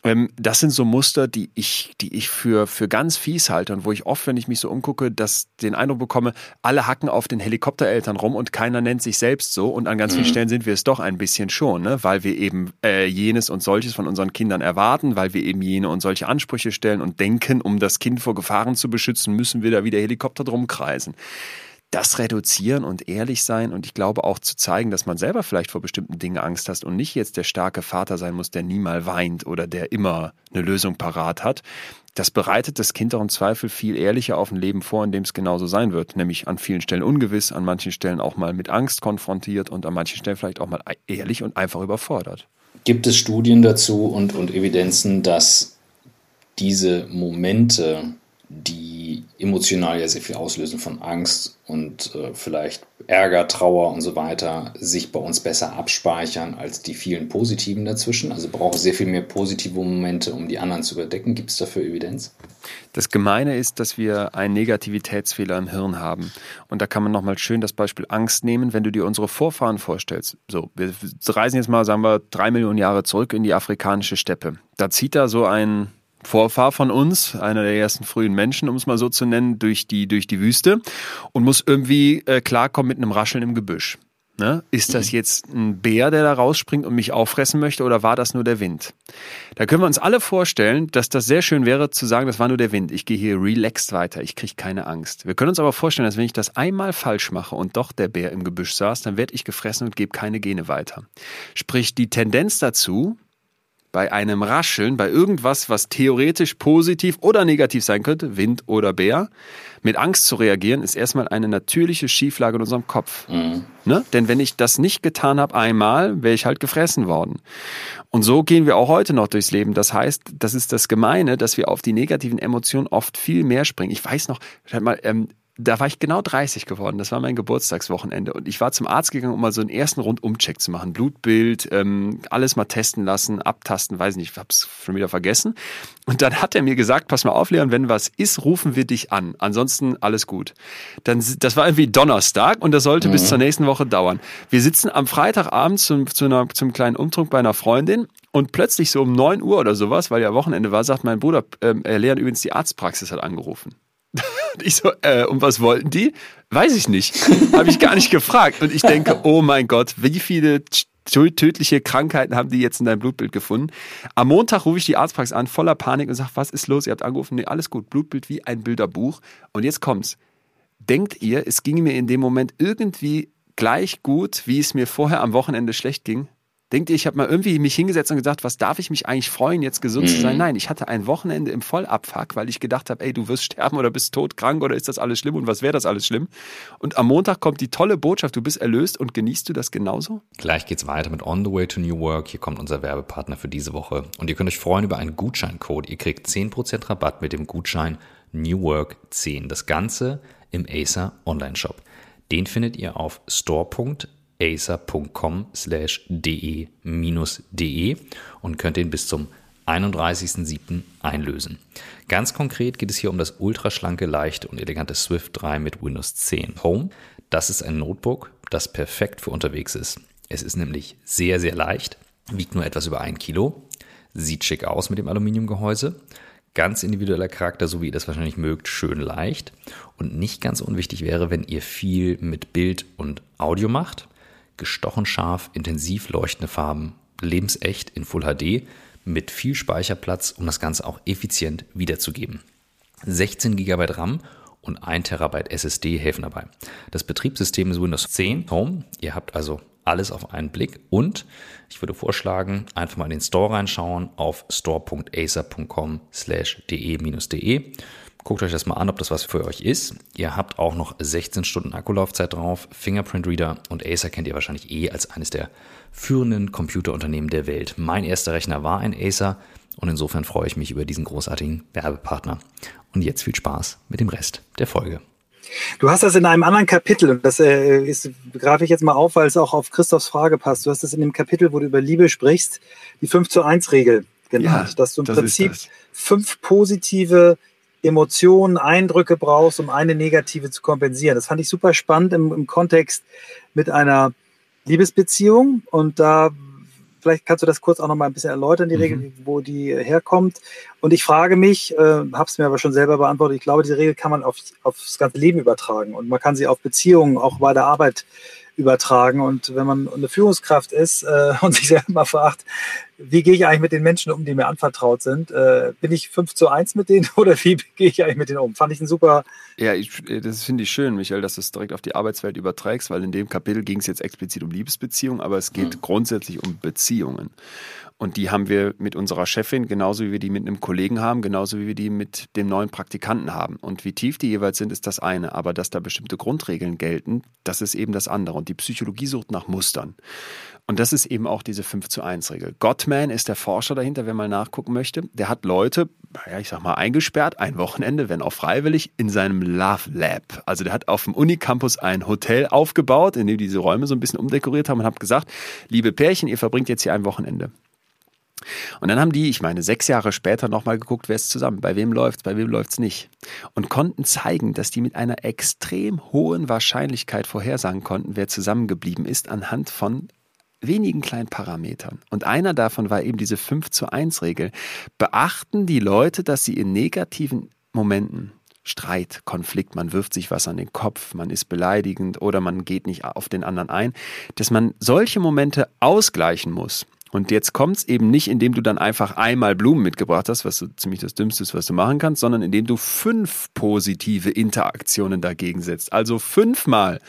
Ähm, das sind so Muster, die ich, die ich für, für ganz fies halte und wo ich oft, wenn ich mich so umgucke, dass den Eindruck bekomme, alle hacken auf den Helikoptereltern rum und keiner nennt sich selbst so und an ganz mhm. vielen Stellen sind wir es doch ein bisschen schon, ne? weil wir eben äh, jenes und solches von unseren Kindern erwarten, weil wir eben jene und solche Ansprüche stellen und denken, um das Kind vor Gefahren zu beschützen, müssen wir da wieder Helikopter drum kreisen das reduzieren und ehrlich sein und ich glaube auch zu zeigen, dass man selber vielleicht vor bestimmten Dingen Angst hat und nicht jetzt der starke Vater sein muss, der nie mal weint oder der immer eine Lösung parat hat. Das bereitet das Kind auch im Zweifel viel ehrlicher auf ein Leben vor, in dem es genauso sein wird, nämlich an vielen Stellen ungewiss, an manchen Stellen auch mal mit Angst konfrontiert und an manchen Stellen vielleicht auch mal ehrlich und einfach überfordert. Gibt es Studien dazu und, und Evidenzen, dass diese Momente, die emotional ja sehr viel auslösen von Angst und äh, vielleicht Ärger, Trauer und so weiter, sich bei uns besser abspeichern als die vielen positiven dazwischen. Also braucht es sehr viel mehr positive Momente, um die anderen zu überdecken. Gibt es dafür Evidenz? Das Gemeine ist, dass wir einen Negativitätsfehler im Hirn haben. Und da kann man nochmal schön das Beispiel Angst nehmen, wenn du dir unsere Vorfahren vorstellst. So, wir reisen jetzt mal, sagen wir, drei Millionen Jahre zurück in die afrikanische Steppe. Da zieht da so ein Vorfahr von uns, einer der ersten frühen Menschen, um es mal so zu nennen, durch die, durch die Wüste und muss irgendwie äh, klarkommen mit einem Rascheln im Gebüsch. Ne? Ist das mhm. jetzt ein Bär, der da rausspringt und mich auffressen möchte, oder war das nur der Wind? Da können wir uns alle vorstellen, dass das sehr schön wäre zu sagen, das war nur der Wind. Ich gehe hier relaxed weiter, ich kriege keine Angst. Wir können uns aber vorstellen, dass wenn ich das einmal falsch mache und doch der Bär im Gebüsch saß, dann werde ich gefressen und gebe keine Gene weiter. Sprich, die Tendenz dazu, bei einem Rascheln, bei irgendwas, was theoretisch positiv oder negativ sein könnte, Wind oder Bär, mit Angst zu reagieren, ist erstmal eine natürliche Schieflage in unserem Kopf. Mhm. Ne? Denn wenn ich das nicht getan habe einmal, wäre ich halt gefressen worden. Und so gehen wir auch heute noch durchs Leben. Das heißt, das ist das Gemeine, dass wir auf die negativen Emotionen oft viel mehr springen. Ich weiß noch, mal, ähm, da war ich genau 30 geworden. Das war mein Geburtstagswochenende. Und ich war zum Arzt gegangen, um mal so einen ersten Rundumcheck zu machen. Blutbild, ähm, alles mal testen lassen, abtasten, weiß nicht, ich hab's schon wieder vergessen. Und dann hat er mir gesagt, pass mal auf, Leon, wenn was ist, rufen wir dich an. Ansonsten alles gut. Dann, das war irgendwie Donnerstag und das sollte mhm. bis zur nächsten Woche dauern. Wir sitzen am Freitagabend zum, zu einer, zum kleinen Umtrunk bei einer Freundin und plötzlich so um 9 Uhr oder sowas, weil ja Wochenende war, sagt mein Bruder, ähm, er lernt übrigens die Arztpraxis hat angerufen. Und ich so, äh, und was wollten die? Weiß ich nicht. Habe ich gar nicht gefragt. Und ich denke, oh mein Gott, wie viele tödliche Krankheiten haben die jetzt in deinem Blutbild gefunden? Am Montag rufe ich die Arztpraxis an, voller Panik und sage, was ist los? Ihr habt angerufen. Nee, alles gut. Blutbild wie ein Bilderbuch. Und jetzt kommt's. Denkt ihr, es ging mir in dem Moment irgendwie gleich gut, wie es mir vorher am Wochenende schlecht ging? Denkt ihr, ich habe mal irgendwie mich hingesetzt und gesagt, was darf ich mich eigentlich freuen, jetzt gesund mhm. zu sein? Mhm. Nein, ich hatte ein Wochenende im Vollabfuck, weil ich gedacht habe, ey, du wirst sterben oder bist todkrank oder ist das alles schlimm und was wäre das alles schlimm? Und am Montag kommt die tolle Botschaft, du bist erlöst und genießt du das genauso? Gleich geht's weiter mit On the Way to New Work. Hier kommt unser Werbepartner für diese Woche und ihr könnt euch freuen über einen Gutscheincode. Ihr kriegt 10% Rabatt mit dem Gutschein New Work 10. Das Ganze im Acer Online Shop. Den findet ihr auf store.de acer.com slash de-de und könnt den bis zum 31.07. einlösen. Ganz konkret geht es hier um das ultraschlanke, leichte und elegante Swift 3 mit Windows 10 Home. Das ist ein Notebook, das perfekt für unterwegs ist. Es ist nämlich sehr, sehr leicht, wiegt nur etwas über ein Kilo, sieht schick aus mit dem Aluminiumgehäuse, ganz individueller Charakter, so wie ihr das wahrscheinlich mögt, schön leicht und nicht ganz unwichtig wäre, wenn ihr viel mit Bild und Audio macht gestochen scharf, intensiv leuchtende Farben, lebensecht in Full HD mit viel Speicherplatz, um das Ganze auch effizient wiederzugeben. 16 GB RAM und 1 TB SSD helfen dabei. Das Betriebssystem ist Windows 10 Home. Ihr habt also alles auf einen Blick und ich würde vorschlagen, einfach mal in den Store reinschauen auf store.acer.com/de-de Guckt euch das mal an, ob das was für euch ist. Ihr habt auch noch 16 Stunden Akkulaufzeit drauf. Fingerprint Reader und Acer kennt ihr wahrscheinlich eh als eines der führenden Computerunternehmen der Welt. Mein erster Rechner war ein Acer und insofern freue ich mich über diesen großartigen Werbepartner. Und jetzt viel Spaß mit dem Rest der Folge. Du hast das in einem anderen Kapitel, und das äh, ist, greife ich jetzt mal auf, weil es auch auf Christophs Frage passt. Du hast das in dem Kapitel, wo du über Liebe sprichst, die 5 zu 1 Regel genannt, ja, dass du im das Prinzip fünf positive Emotionen, Eindrücke brauchst, um eine negative zu kompensieren. Das fand ich super spannend im, im Kontext mit einer Liebesbeziehung. Und da, vielleicht kannst du das kurz auch noch mal ein bisschen erläutern, die mhm. Regel, wo die herkommt. Und ich frage mich, äh, habe es mir aber schon selber beantwortet, ich glaube, diese Regel kann man auf, aufs ganze Leben übertragen. Und man kann sie auf Beziehungen, auch bei der Arbeit übertragen. Und wenn man eine Führungskraft ist äh, und sich selber mal fragt, wie gehe ich eigentlich mit den Menschen um, die mir anvertraut sind? Äh, bin ich 5 zu 1 mit denen oder wie gehe ich eigentlich mit denen um? Fand ich ein super. Ja, ich, das finde ich schön, Michael, dass du es direkt auf die Arbeitswelt überträgst, weil in dem Kapitel ging es jetzt explizit um Liebesbeziehungen, aber es geht mhm. grundsätzlich um Beziehungen. Und die haben wir mit unserer Chefin, genauso wie wir die mit einem Kollegen haben, genauso wie wir die mit dem neuen Praktikanten haben. Und wie tief die jeweils sind, ist das eine. Aber dass da bestimmte Grundregeln gelten, das ist eben das andere. Und die Psychologie sucht nach Mustern. Und das ist eben auch diese 5 zu 1 Regel. Gottman ist der Forscher dahinter, wer mal nachgucken möchte. Der hat Leute, ja, ich sag mal, eingesperrt, ein Wochenende, wenn auch freiwillig, in seinem Love Lab. Also der hat auf dem Unicampus ein Hotel aufgebaut, in dem diese Räume so ein bisschen umdekoriert haben und hat gesagt, liebe Pärchen, ihr verbringt jetzt hier ein Wochenende. Und dann haben die, ich meine, sechs Jahre später nochmal geguckt, wer ist zusammen, bei wem läuft's, bei wem läuft's nicht. Und konnten zeigen, dass die mit einer extrem hohen Wahrscheinlichkeit vorhersagen konnten, wer zusammengeblieben ist, anhand von wenigen kleinen Parametern. Und einer davon war eben diese 5 zu 1 Regel. Beachten die Leute, dass sie in negativen Momenten Streit, Konflikt, man wirft sich was an den Kopf, man ist beleidigend oder man geht nicht auf den anderen ein, dass man solche Momente ausgleichen muss. Und jetzt kommt's eben nicht, indem du dann einfach einmal Blumen mitgebracht hast, was so ziemlich das Dümmste ist, was du machen kannst, sondern indem du fünf positive Interaktionen dagegen setzt. Also fünfmal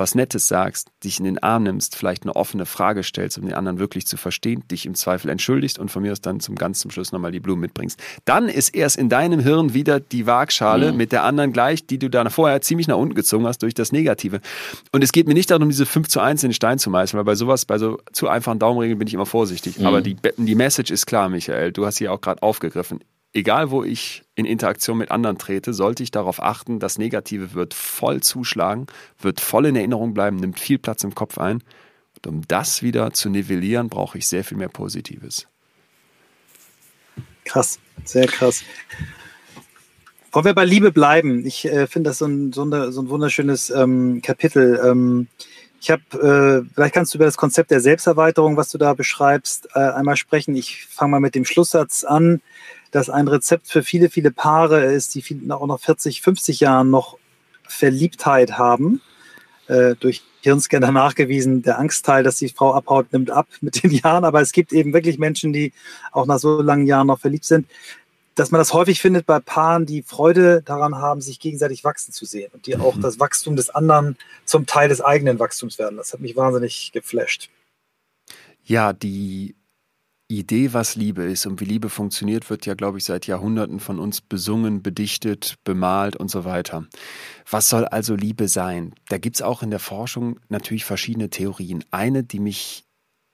was Nettes sagst, dich in den Arm nimmst, vielleicht eine offene Frage stellst, um den anderen wirklich zu verstehen, dich im Zweifel entschuldigst und von mir aus dann zum ganz zum Schluss nochmal die Blumen mitbringst. Dann ist erst in deinem Hirn wieder die Waagschale mhm. mit der anderen gleich, die du da vorher ziemlich nach unten gezogen hast durch das Negative. Und es geht mir nicht darum, diese 5 zu 1 in den Stein zu meißeln, weil bei sowas, bei so zu einfachen Daumenregeln bin ich immer vorsichtig. Mhm. Aber die, die Message ist klar, Michael. Du hast sie auch gerade aufgegriffen egal wo ich in Interaktion mit anderen trete, sollte ich darauf achten, das Negative wird voll zuschlagen, wird voll in Erinnerung bleiben, nimmt viel Platz im Kopf ein. Und um das wieder zu nivellieren, brauche ich sehr viel mehr Positives. Krass, sehr krass. Wollen wir bei Liebe bleiben? Ich äh, finde das so ein, so, eine, so ein wunderschönes ähm, Kapitel. Ähm, ich habe, äh, vielleicht kannst du über das Konzept der Selbsterweiterung, was du da beschreibst, äh, einmal sprechen. Ich fange mal mit dem Schlusssatz an dass ein Rezept für viele, viele Paare ist, die viel, auch nach 40, 50 Jahren noch Verliebtheit haben. Äh, durch Hirnscanner nachgewiesen, der Angstteil, dass die Frau abhaut, nimmt ab mit den Jahren. Aber es gibt eben wirklich Menschen, die auch nach so langen Jahren noch verliebt sind. Dass man das häufig findet bei Paaren, die Freude daran haben, sich gegenseitig wachsen zu sehen und die auch mhm. das Wachstum des anderen zum Teil des eigenen Wachstums werden. Das hat mich wahnsinnig geflasht. Ja, die Idee, was Liebe ist und wie Liebe funktioniert, wird ja, glaube ich, seit Jahrhunderten von uns besungen, bedichtet, bemalt und so weiter. Was soll also Liebe sein? Da gibt es auch in der Forschung natürlich verschiedene Theorien. Eine, die mich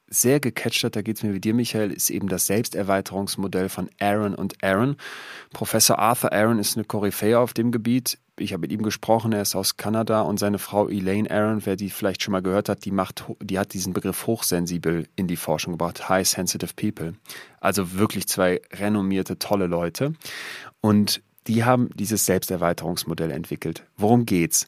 sehr gecatcht hat, da geht es mir wie dir, Michael, ist eben das Selbsterweiterungsmodell von Aaron und Aaron. Professor Arthur Aaron ist eine Koryphäe auf dem Gebiet. Ich habe mit ihm gesprochen, er ist aus Kanada und seine Frau Elaine Aaron, wer die vielleicht schon mal gehört hat, die macht, die hat diesen Begriff hochsensibel in die Forschung gebracht, High Sensitive People. Also wirklich zwei renommierte, tolle Leute. Und die haben dieses Selbsterweiterungsmodell entwickelt. Worum geht's?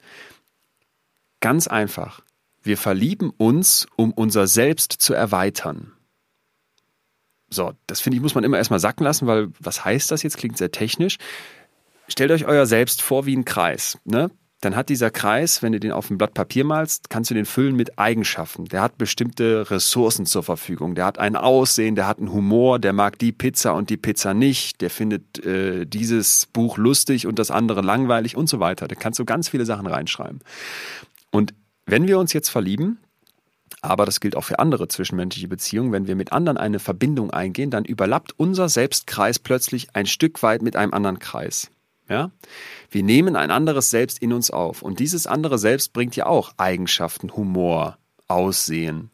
Ganz einfach. Wir verlieben uns, um unser Selbst zu erweitern. So, das finde ich, muss man immer erstmal sacken lassen, weil was heißt das jetzt? Klingt sehr technisch. Stellt euch euer Selbst vor wie ein Kreis. Ne? Dann hat dieser Kreis, wenn du den auf ein Blatt Papier malst, kannst du den füllen mit Eigenschaften. Der hat bestimmte Ressourcen zur Verfügung. Der hat ein Aussehen, der hat einen Humor, der mag die Pizza und die Pizza nicht. Der findet äh, dieses Buch lustig und das andere langweilig und so weiter. Da kannst du ganz viele Sachen reinschreiben. Und wenn wir uns jetzt verlieben, aber das gilt auch für andere zwischenmenschliche Beziehungen, wenn wir mit anderen eine Verbindung eingehen, dann überlappt unser Selbstkreis plötzlich ein Stück weit mit einem anderen Kreis. Ja? Wir nehmen ein anderes Selbst in uns auf. Und dieses andere Selbst bringt ja auch Eigenschaften, Humor, Aussehen,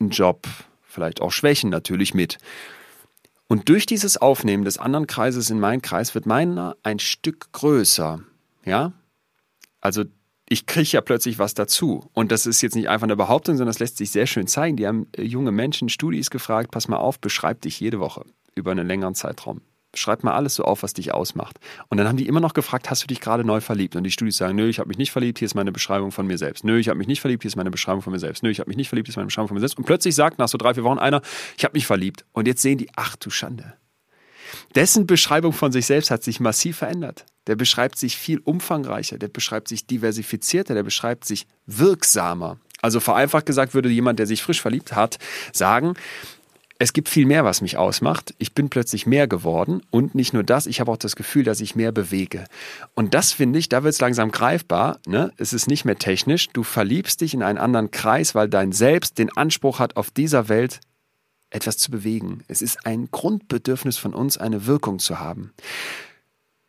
einen Job, vielleicht auch Schwächen natürlich mit. Und durch dieses Aufnehmen des anderen Kreises in meinen Kreis wird meiner ein Stück größer. Ja? Also ich kriege ja plötzlich was dazu. Und das ist jetzt nicht einfach eine Behauptung, sondern das lässt sich sehr schön zeigen. Die haben junge Menschen, Studis gefragt, pass mal auf, beschreib dich jede Woche über einen längeren Zeitraum. Schreib mal alles so auf, was dich ausmacht. Und dann haben die immer noch gefragt, hast du dich gerade neu verliebt? Und die Studis sagen, nö, ich habe mich nicht verliebt, hier ist meine Beschreibung von mir selbst. Nö, ich habe mich nicht verliebt, hier ist meine Beschreibung von mir selbst. Nö, ich habe mich nicht verliebt, hier ist meine Beschreibung von mir selbst. Und plötzlich sagt nach so drei, vier Wochen einer, ich habe mich verliebt. Und jetzt sehen die, ach du Schande. Dessen Beschreibung von sich selbst hat sich massiv verändert. Der beschreibt sich viel umfangreicher, der beschreibt sich diversifizierter, der beschreibt sich wirksamer. Also vereinfacht gesagt würde jemand, der sich frisch verliebt hat, sagen, es gibt viel mehr, was mich ausmacht. Ich bin plötzlich mehr geworden und nicht nur das, ich habe auch das Gefühl, dass ich mehr bewege. Und das finde ich, da wird es langsam greifbar. Ne? Es ist nicht mehr technisch. Du verliebst dich in einen anderen Kreis, weil dein Selbst den Anspruch hat, auf dieser Welt etwas zu bewegen. Es ist ein Grundbedürfnis von uns, eine Wirkung zu haben.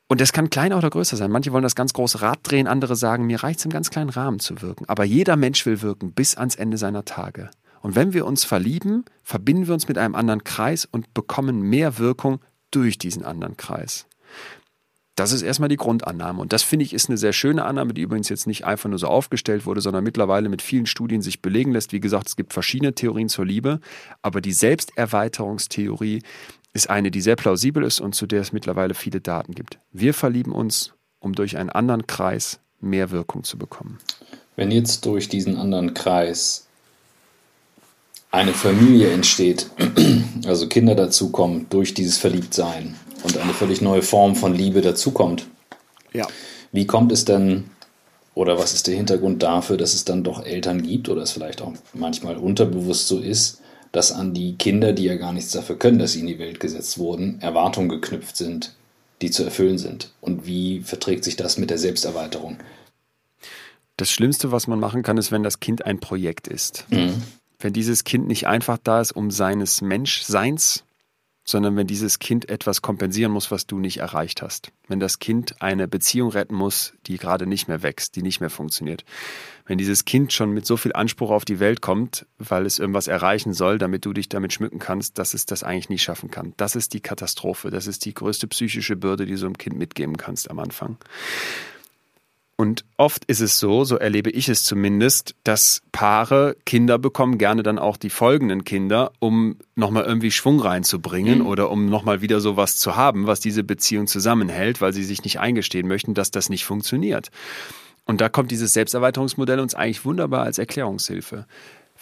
Und das kann kleiner oder größer sein. Manche wollen das ganz große Rad drehen, andere sagen, mir reicht es im ganz kleinen Rahmen zu wirken. Aber jeder Mensch will wirken bis ans Ende seiner Tage. Und wenn wir uns verlieben, verbinden wir uns mit einem anderen Kreis und bekommen mehr Wirkung durch diesen anderen Kreis. Das ist erstmal die Grundannahme. Und das finde ich ist eine sehr schöne Annahme, die übrigens jetzt nicht einfach nur so aufgestellt wurde, sondern mittlerweile mit vielen Studien sich belegen lässt. Wie gesagt, es gibt verschiedene Theorien zur Liebe, aber die Selbsterweiterungstheorie ist eine, die sehr plausibel ist und zu der es mittlerweile viele Daten gibt. Wir verlieben uns, um durch einen anderen Kreis mehr Wirkung zu bekommen. Wenn jetzt durch diesen anderen Kreis eine Familie entsteht, also Kinder dazukommen durch dieses Verliebtsein, und eine völlig neue Form von Liebe dazukommt. Ja. Wie kommt es denn, oder was ist der Hintergrund dafür, dass es dann doch Eltern gibt oder es vielleicht auch manchmal unterbewusst so ist, dass an die Kinder, die ja gar nichts dafür können, dass sie in die Welt gesetzt wurden, Erwartungen geknüpft sind, die zu erfüllen sind? Und wie verträgt sich das mit der Selbsterweiterung? Das Schlimmste, was man machen kann, ist, wenn das Kind ein Projekt ist. Mhm. Wenn dieses Kind nicht einfach da ist, um seines Menschseins sondern wenn dieses Kind etwas kompensieren muss, was du nicht erreicht hast. Wenn das Kind eine Beziehung retten muss, die gerade nicht mehr wächst, die nicht mehr funktioniert. Wenn dieses Kind schon mit so viel Anspruch auf die Welt kommt, weil es irgendwas erreichen soll, damit du dich damit schmücken kannst, dass es das eigentlich nicht schaffen kann. Das ist die Katastrophe. Das ist die größte psychische Bürde, die du so einem Kind mitgeben kannst am Anfang. Und oft ist es so, so erlebe ich es zumindest, dass Paare Kinder bekommen, gerne dann auch die folgenden Kinder, um nochmal irgendwie Schwung reinzubringen mhm. oder um nochmal wieder sowas zu haben, was diese Beziehung zusammenhält, weil sie sich nicht eingestehen möchten, dass das nicht funktioniert. Und da kommt dieses Selbsterweiterungsmodell uns eigentlich wunderbar als Erklärungshilfe.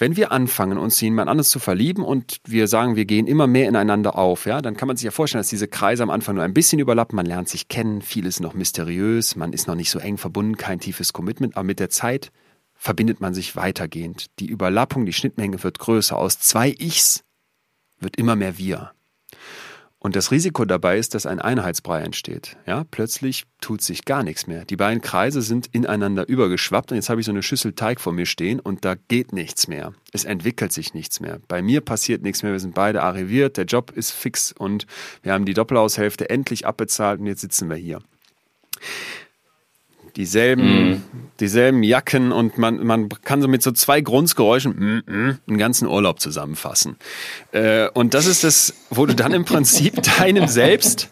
Wenn wir anfangen, uns in jemand anderes zu verlieben und wir sagen, wir gehen immer mehr ineinander auf, ja, dann kann man sich ja vorstellen, dass diese Kreise am Anfang nur ein bisschen überlappen. Man lernt sich kennen, vieles noch mysteriös, man ist noch nicht so eng verbunden, kein tiefes Commitment, aber mit der Zeit verbindet man sich weitergehend. Die Überlappung, die Schnittmenge wird größer. Aus zwei Ichs wird immer mehr wir. Und das Risiko dabei ist, dass ein Einheitsbrei entsteht. Ja, plötzlich tut sich gar nichts mehr. Die beiden Kreise sind ineinander übergeschwappt und jetzt habe ich so eine Schüssel Teig vor mir stehen und da geht nichts mehr. Es entwickelt sich nichts mehr. Bei mir passiert nichts mehr. Wir sind beide arriviert, der Job ist fix und wir haben die Doppelhaushälfte endlich abbezahlt und jetzt sitzen wir hier dieselben, mm. dieselben Jacken und man, man kann so mit so zwei Grundgeräuschen mm, mm, einen ganzen Urlaub zusammenfassen. Äh, und das ist das, wo du dann im Prinzip deinem Selbst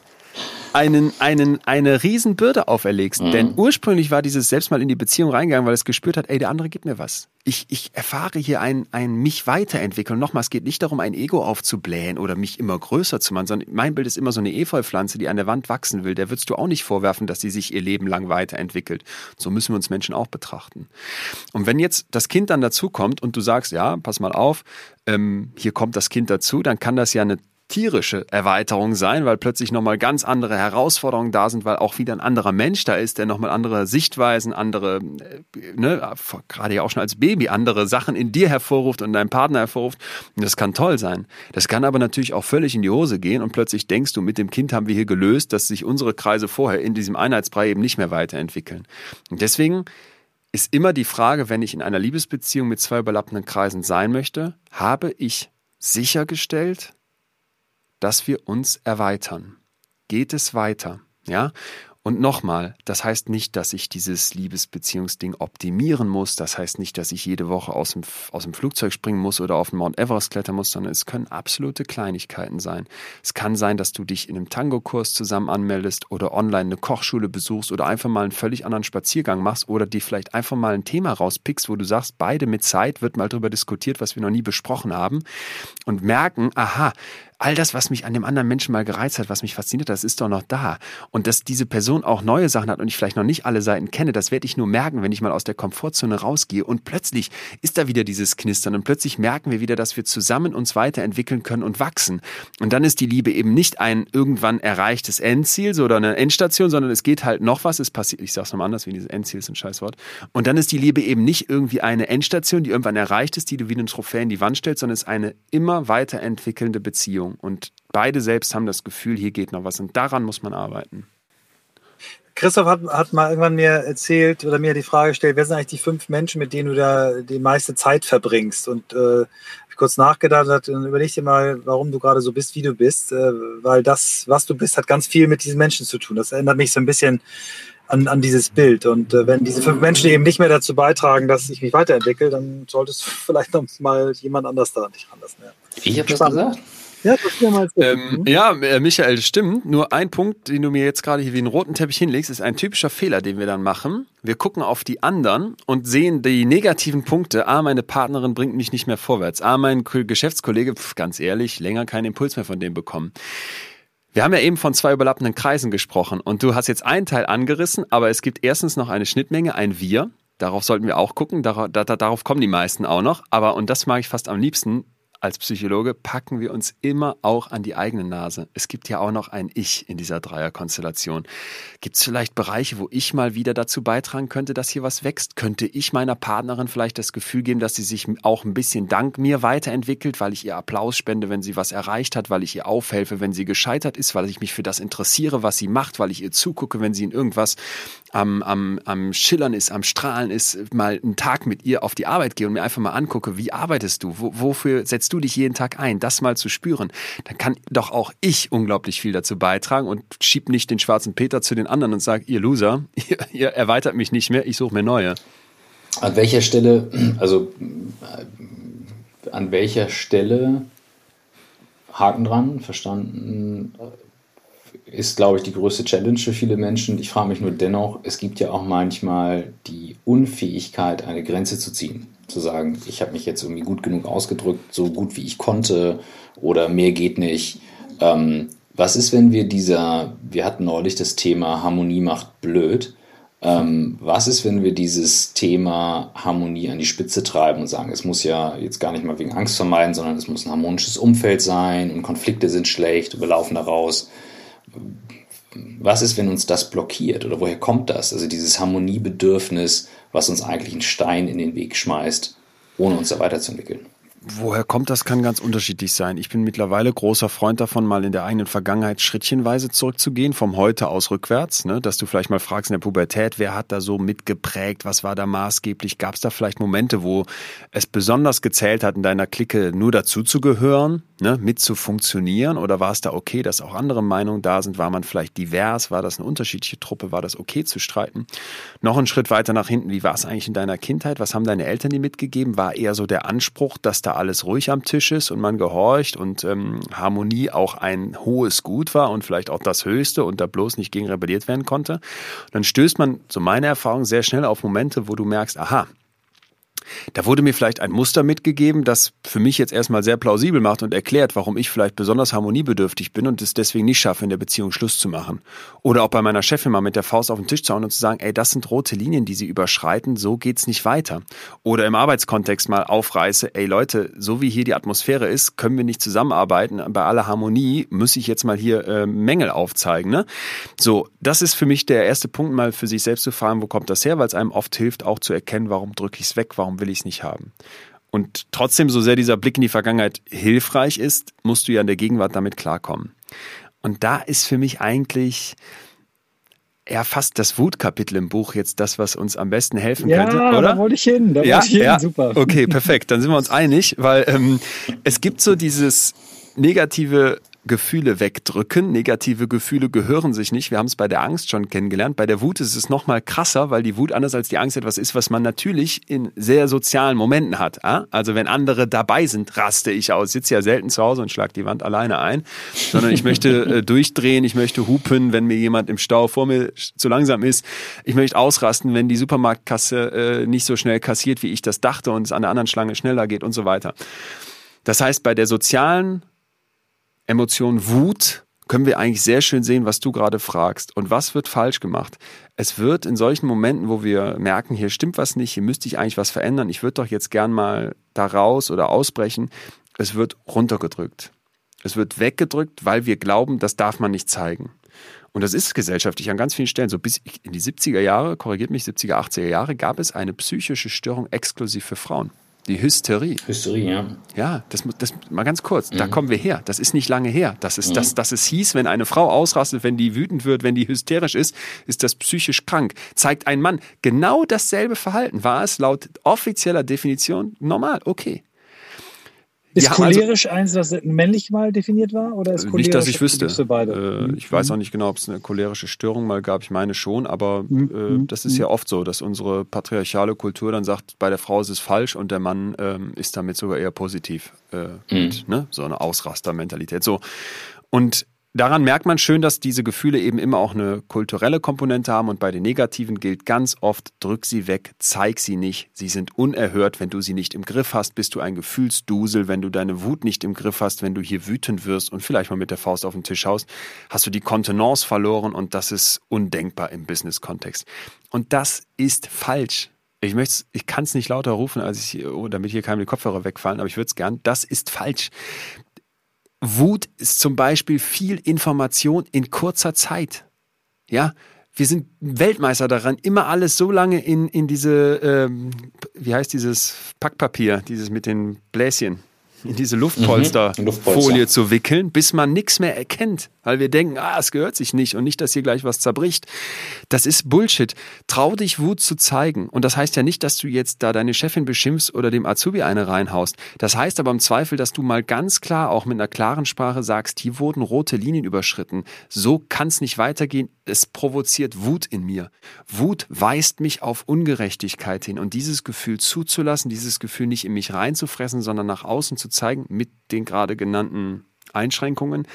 einen, einen, eine Riesenbürde auferlegst. Mhm. Denn ursprünglich war dieses selbst mal in die Beziehung reingegangen, weil es gespürt hat, ey, der andere gibt mir was. Ich, ich erfahre hier ein, ein mich weiterentwickeln. Nochmal, es geht nicht darum, ein Ego aufzublähen oder mich immer größer zu machen, sondern mein Bild ist immer so eine Efeupflanze, die an der Wand wachsen will. Der würdest du auch nicht vorwerfen, dass sie sich ihr Leben lang weiterentwickelt. So müssen wir uns Menschen auch betrachten. Und wenn jetzt das Kind dann dazukommt und du sagst, ja, pass mal auf, ähm, hier kommt das Kind dazu, dann kann das ja eine tierische Erweiterung sein, weil plötzlich nochmal ganz andere Herausforderungen da sind, weil auch wieder ein anderer Mensch da ist, der nochmal andere Sichtweisen, andere, äh, ne, gerade ja auch schon als Baby, andere Sachen in dir hervorruft und deinem Partner hervorruft. Und das kann toll sein. Das kann aber natürlich auch völlig in die Hose gehen und plötzlich denkst du, mit dem Kind haben wir hier gelöst, dass sich unsere Kreise vorher in diesem Einheitsbrei eben nicht mehr weiterentwickeln. Und deswegen ist immer die Frage, wenn ich in einer Liebesbeziehung mit zwei überlappenden Kreisen sein möchte, habe ich sichergestellt, dass wir uns erweitern. Geht es weiter? Ja? Und nochmal, das heißt nicht, dass ich dieses Liebesbeziehungsding optimieren muss. Das heißt nicht, dass ich jede Woche aus dem, aus dem Flugzeug springen muss oder auf den Mount Everest klettern muss, sondern es können absolute Kleinigkeiten sein. Es kann sein, dass du dich in einem Tango-Kurs zusammen anmeldest oder online eine Kochschule besuchst oder einfach mal einen völlig anderen Spaziergang machst oder dir vielleicht einfach mal ein Thema rauspickst, wo du sagst, beide mit Zeit wird mal darüber diskutiert, was wir noch nie besprochen haben und merken, aha, all das, was mich an dem anderen Menschen mal gereizt hat, was mich fasziniert, das ist doch noch da. Und dass diese Person auch neue Sachen hat und ich vielleicht noch nicht alle Seiten kenne, das werde ich nur merken, wenn ich mal aus der Komfortzone rausgehe. Und plötzlich ist da wieder dieses Knistern und plötzlich merken wir wieder, dass wir zusammen uns weiterentwickeln können und wachsen. Und dann ist die Liebe eben nicht ein irgendwann erreichtes Endziel oder eine Endstation, sondern es geht halt noch was, es passiert, ich sag's nochmal anders, wie dieses Endziel ist ein Scheißwort. Und dann ist die Liebe eben nicht irgendwie eine Endstation, die irgendwann erreicht ist, die du wie eine Trophäe in die Wand stellst, sondern es ist eine immer weiterentwickelnde Beziehung. Beziehung. Und beide selbst haben das Gefühl, hier geht noch was. Und daran muss man arbeiten. Christoph hat, hat mal irgendwann mir erzählt oder mir die Frage gestellt, wer sind eigentlich die fünf Menschen, mit denen du da die meiste Zeit verbringst? Und äh, ich kurz nachgedacht hat, und überleg dir mal, warum du gerade so bist, wie du bist, äh, weil das, was du bist, hat ganz viel mit diesen Menschen zu tun. Das erinnert mich so ein bisschen an, an dieses Bild. Und äh, wenn diese fünf Menschen eben nicht mehr dazu beitragen, dass ich mich weiterentwickle, dann solltest du vielleicht noch mal jemand anders da an dich ranlassen. Ja. Ich habe das gesagt. Ja, ähm, ja, äh, Michael, stimmt. Nur ein Punkt, den du mir jetzt gerade hier wie einen roten Teppich hinlegst, ist ein typischer Fehler, den wir dann machen. Wir gucken auf die anderen und sehen die negativen Punkte. Ah, meine Partnerin bringt mich nicht mehr vorwärts. Ah, mein Geschäftskollege, pf, ganz ehrlich, länger keinen Impuls mehr von dem bekommen. Wir haben ja eben von zwei überlappenden Kreisen gesprochen und du hast jetzt einen Teil angerissen, aber es gibt erstens noch eine Schnittmenge, ein Wir. Darauf sollten wir auch gucken, darauf, da, darauf kommen die meisten auch noch. Aber, und das mag ich fast am liebsten, als Psychologe packen wir uns immer auch an die eigene Nase. Es gibt ja auch noch ein Ich in dieser Dreierkonstellation. Gibt es vielleicht Bereiche, wo ich mal wieder dazu beitragen könnte, dass hier was wächst? Könnte ich meiner Partnerin vielleicht das Gefühl geben, dass sie sich auch ein bisschen dank mir weiterentwickelt, weil ich ihr Applaus spende, wenn sie was erreicht hat, weil ich ihr aufhelfe, wenn sie gescheitert ist, weil ich mich für das interessiere, was sie macht, weil ich ihr zugucke, wenn sie in irgendwas am, am, am Schillern ist, am Strahlen ist, mal einen Tag mit ihr auf die Arbeit gehe und mir einfach mal angucke, wie arbeitest du? Wo, wofür setzt setzt du dich jeden Tag ein, das mal zu spüren, dann kann doch auch ich unglaublich viel dazu beitragen und schieb nicht den schwarzen Peter zu den anderen und sag, ihr Loser, ihr, ihr erweitert mich nicht mehr, ich suche mir neue. An welcher Stelle, also an welcher Stelle Haken dran, verstanden, ist, glaube ich, die größte Challenge für viele Menschen. Ich frage mich nur dennoch, es gibt ja auch manchmal die Unfähigkeit, eine Grenze zu ziehen zu sagen, ich habe mich jetzt irgendwie gut genug ausgedrückt, so gut wie ich konnte oder mehr geht nicht. Ähm, was ist, wenn wir dieser, wir hatten neulich das Thema Harmonie macht blöd. Ähm, was ist, wenn wir dieses Thema Harmonie an die Spitze treiben und sagen, es muss ja jetzt gar nicht mal wegen Angst vermeiden, sondern es muss ein harmonisches Umfeld sein und Konflikte sind schlecht und wir laufen da raus. Was ist, wenn uns das blockiert oder woher kommt das? Also dieses Harmoniebedürfnis, was uns eigentlich einen Stein in den Weg schmeißt, ohne uns da weiterzuentwickeln. Woher kommt das, kann ganz unterschiedlich sein. Ich bin mittlerweile großer Freund davon, mal in der eigenen Vergangenheit schrittchenweise zurückzugehen, vom Heute aus rückwärts, ne? dass du vielleicht mal fragst in der Pubertät, wer hat da so mitgeprägt, was war da maßgeblich, gab es da vielleicht Momente, wo es besonders gezählt hat, in deiner Clique nur dazu zu gehören, ne? mit zu funktionieren oder war es da okay, dass auch andere Meinungen da sind, war man vielleicht divers, war das eine unterschiedliche Truppe, war das okay zu streiten? Noch einen Schritt weiter nach hinten, wie war es eigentlich in deiner Kindheit, was haben deine Eltern dir mitgegeben, war eher so der Anspruch, dass da da alles ruhig am Tisch ist und man gehorcht und ähm, Harmonie auch ein hohes Gut war und vielleicht auch das höchste und da bloß nicht gegen rebelliert werden konnte, dann stößt man, so meine Erfahrung, sehr schnell auf Momente, wo du merkst, aha, da wurde mir vielleicht ein Muster mitgegeben, das für mich jetzt erstmal sehr plausibel macht und erklärt, warum ich vielleicht besonders harmoniebedürftig bin und es deswegen nicht schaffe, in der Beziehung Schluss zu machen. Oder auch bei meiner Chefin mal mit der Faust auf den Tisch zu hauen und zu sagen, ey, das sind rote Linien, die sie überschreiten, so geht's nicht weiter. Oder im Arbeitskontext mal aufreiße, ey Leute, so wie hier die Atmosphäre ist, können wir nicht zusammenarbeiten. Bei aller Harmonie muss ich jetzt mal hier äh, Mängel aufzeigen. Ne? So, das ist für mich der erste Punkt, mal für sich selbst zu fragen, wo kommt das her, weil es einem oft hilft, auch zu erkennen, warum drücke ich es weg, warum will ich es nicht haben. Und trotzdem, so sehr dieser Blick in die Vergangenheit hilfreich ist, musst du ja in der Gegenwart damit klarkommen. Und da ist für mich eigentlich ja fast das Wutkapitel im Buch jetzt das, was uns am besten helfen ja, könnte, oder? Da wollte ich hin, da ja, wollte ich hin, ja. super. Okay, perfekt. Dann sind wir uns einig, weil ähm, es gibt so dieses negative Gefühle wegdrücken. Negative Gefühle gehören sich nicht. Wir haben es bei der Angst schon kennengelernt. Bei der Wut ist es noch mal krasser, weil die Wut anders als die Angst etwas ist, was man natürlich in sehr sozialen Momenten hat. Also wenn andere dabei sind, raste ich aus. Sitze ja selten zu Hause und schlag die Wand alleine ein, sondern ich möchte äh, durchdrehen, ich möchte hupen, wenn mir jemand im Stau vor mir zu langsam ist. Ich möchte ausrasten, wenn die Supermarktkasse äh, nicht so schnell kassiert, wie ich das dachte und es an der anderen Schlange schneller geht und so weiter. Das heißt, bei der sozialen Emotion Wut können wir eigentlich sehr schön sehen, was du gerade fragst. Und was wird falsch gemacht? Es wird in solchen Momenten, wo wir merken, hier stimmt was nicht, hier müsste ich eigentlich was verändern, ich würde doch jetzt gern mal da raus oder ausbrechen, es wird runtergedrückt. Es wird weggedrückt, weil wir glauben, das darf man nicht zeigen. Und das ist gesellschaftlich an ganz vielen Stellen. So bis in die 70er Jahre, korrigiert mich, 70er, 80er Jahre, gab es eine psychische Störung exklusiv für Frauen. Die Hysterie. Hysterie, ja. Ja, das, das mal ganz kurz. Mhm. Da kommen wir her. Das ist nicht lange her. Das ist, mhm. das, dass es hieß, wenn eine Frau ausrastet, wenn die wütend wird, wenn die hysterisch ist, ist das psychisch krank. Zeigt ein Mann genau dasselbe Verhalten. War es laut offizieller Definition normal? Okay. Ist cholerisch also, eins, das männlich mal definiert war? Oder ist nicht, dass ich wüsste. Äh, ich weiß auch nicht genau, ob es eine cholerische Störung mal gab. Ich meine schon, aber mhm. äh, mhm. das ist mhm. ja oft so, dass unsere patriarchale Kultur dann sagt, bei der Frau ist es falsch und der Mann ähm, ist damit sogar eher positiv. Äh, mhm. mit, ne? So eine Ausrastermentalität. So. Und daran merkt man schön, dass diese Gefühle eben immer auch eine kulturelle Komponente haben und bei den negativen gilt ganz oft, drück sie weg, zeig sie nicht, sie sind unerhört, wenn du sie nicht im Griff hast, bist du ein Gefühlsdusel, wenn du deine Wut nicht im Griff hast, wenn du hier wütend wirst und vielleicht mal mit der Faust auf den Tisch haust, hast du die Kontenance verloren und das ist undenkbar im Business-Kontext. Und das ist falsch. Ich möchte, ich kann es nicht lauter rufen, als ich, oh, damit hier keinem die Kopfhörer wegfallen, aber ich würde es gern. Das ist falsch. Wut ist zum Beispiel viel Information in kurzer Zeit. Ja, wir sind Weltmeister daran, immer alles so lange in, in diese, ähm, wie heißt dieses Packpapier, dieses mit den Bläschen, in diese Luftpolsterfolie mhm, Luftpolster. zu wickeln, bis man nichts mehr erkennt, weil wir denken, ah, es gehört sich nicht und nicht, dass hier gleich was zerbricht. Das ist Bullshit. Trau dich Wut zu zeigen. Und das heißt ja nicht, dass du jetzt da deine Chefin beschimpfst oder dem Azubi eine reinhaust. Das heißt aber im Zweifel, dass du mal ganz klar auch mit einer klaren Sprache sagst, hier wurden rote Linien überschritten. So kann es nicht weitergehen. Es provoziert Wut in mir. Wut weist mich auf Ungerechtigkeit hin. Und dieses Gefühl zuzulassen, dieses Gefühl nicht in mich reinzufressen, sondern nach außen zu zeigen mit den gerade genannten Einschränkungen,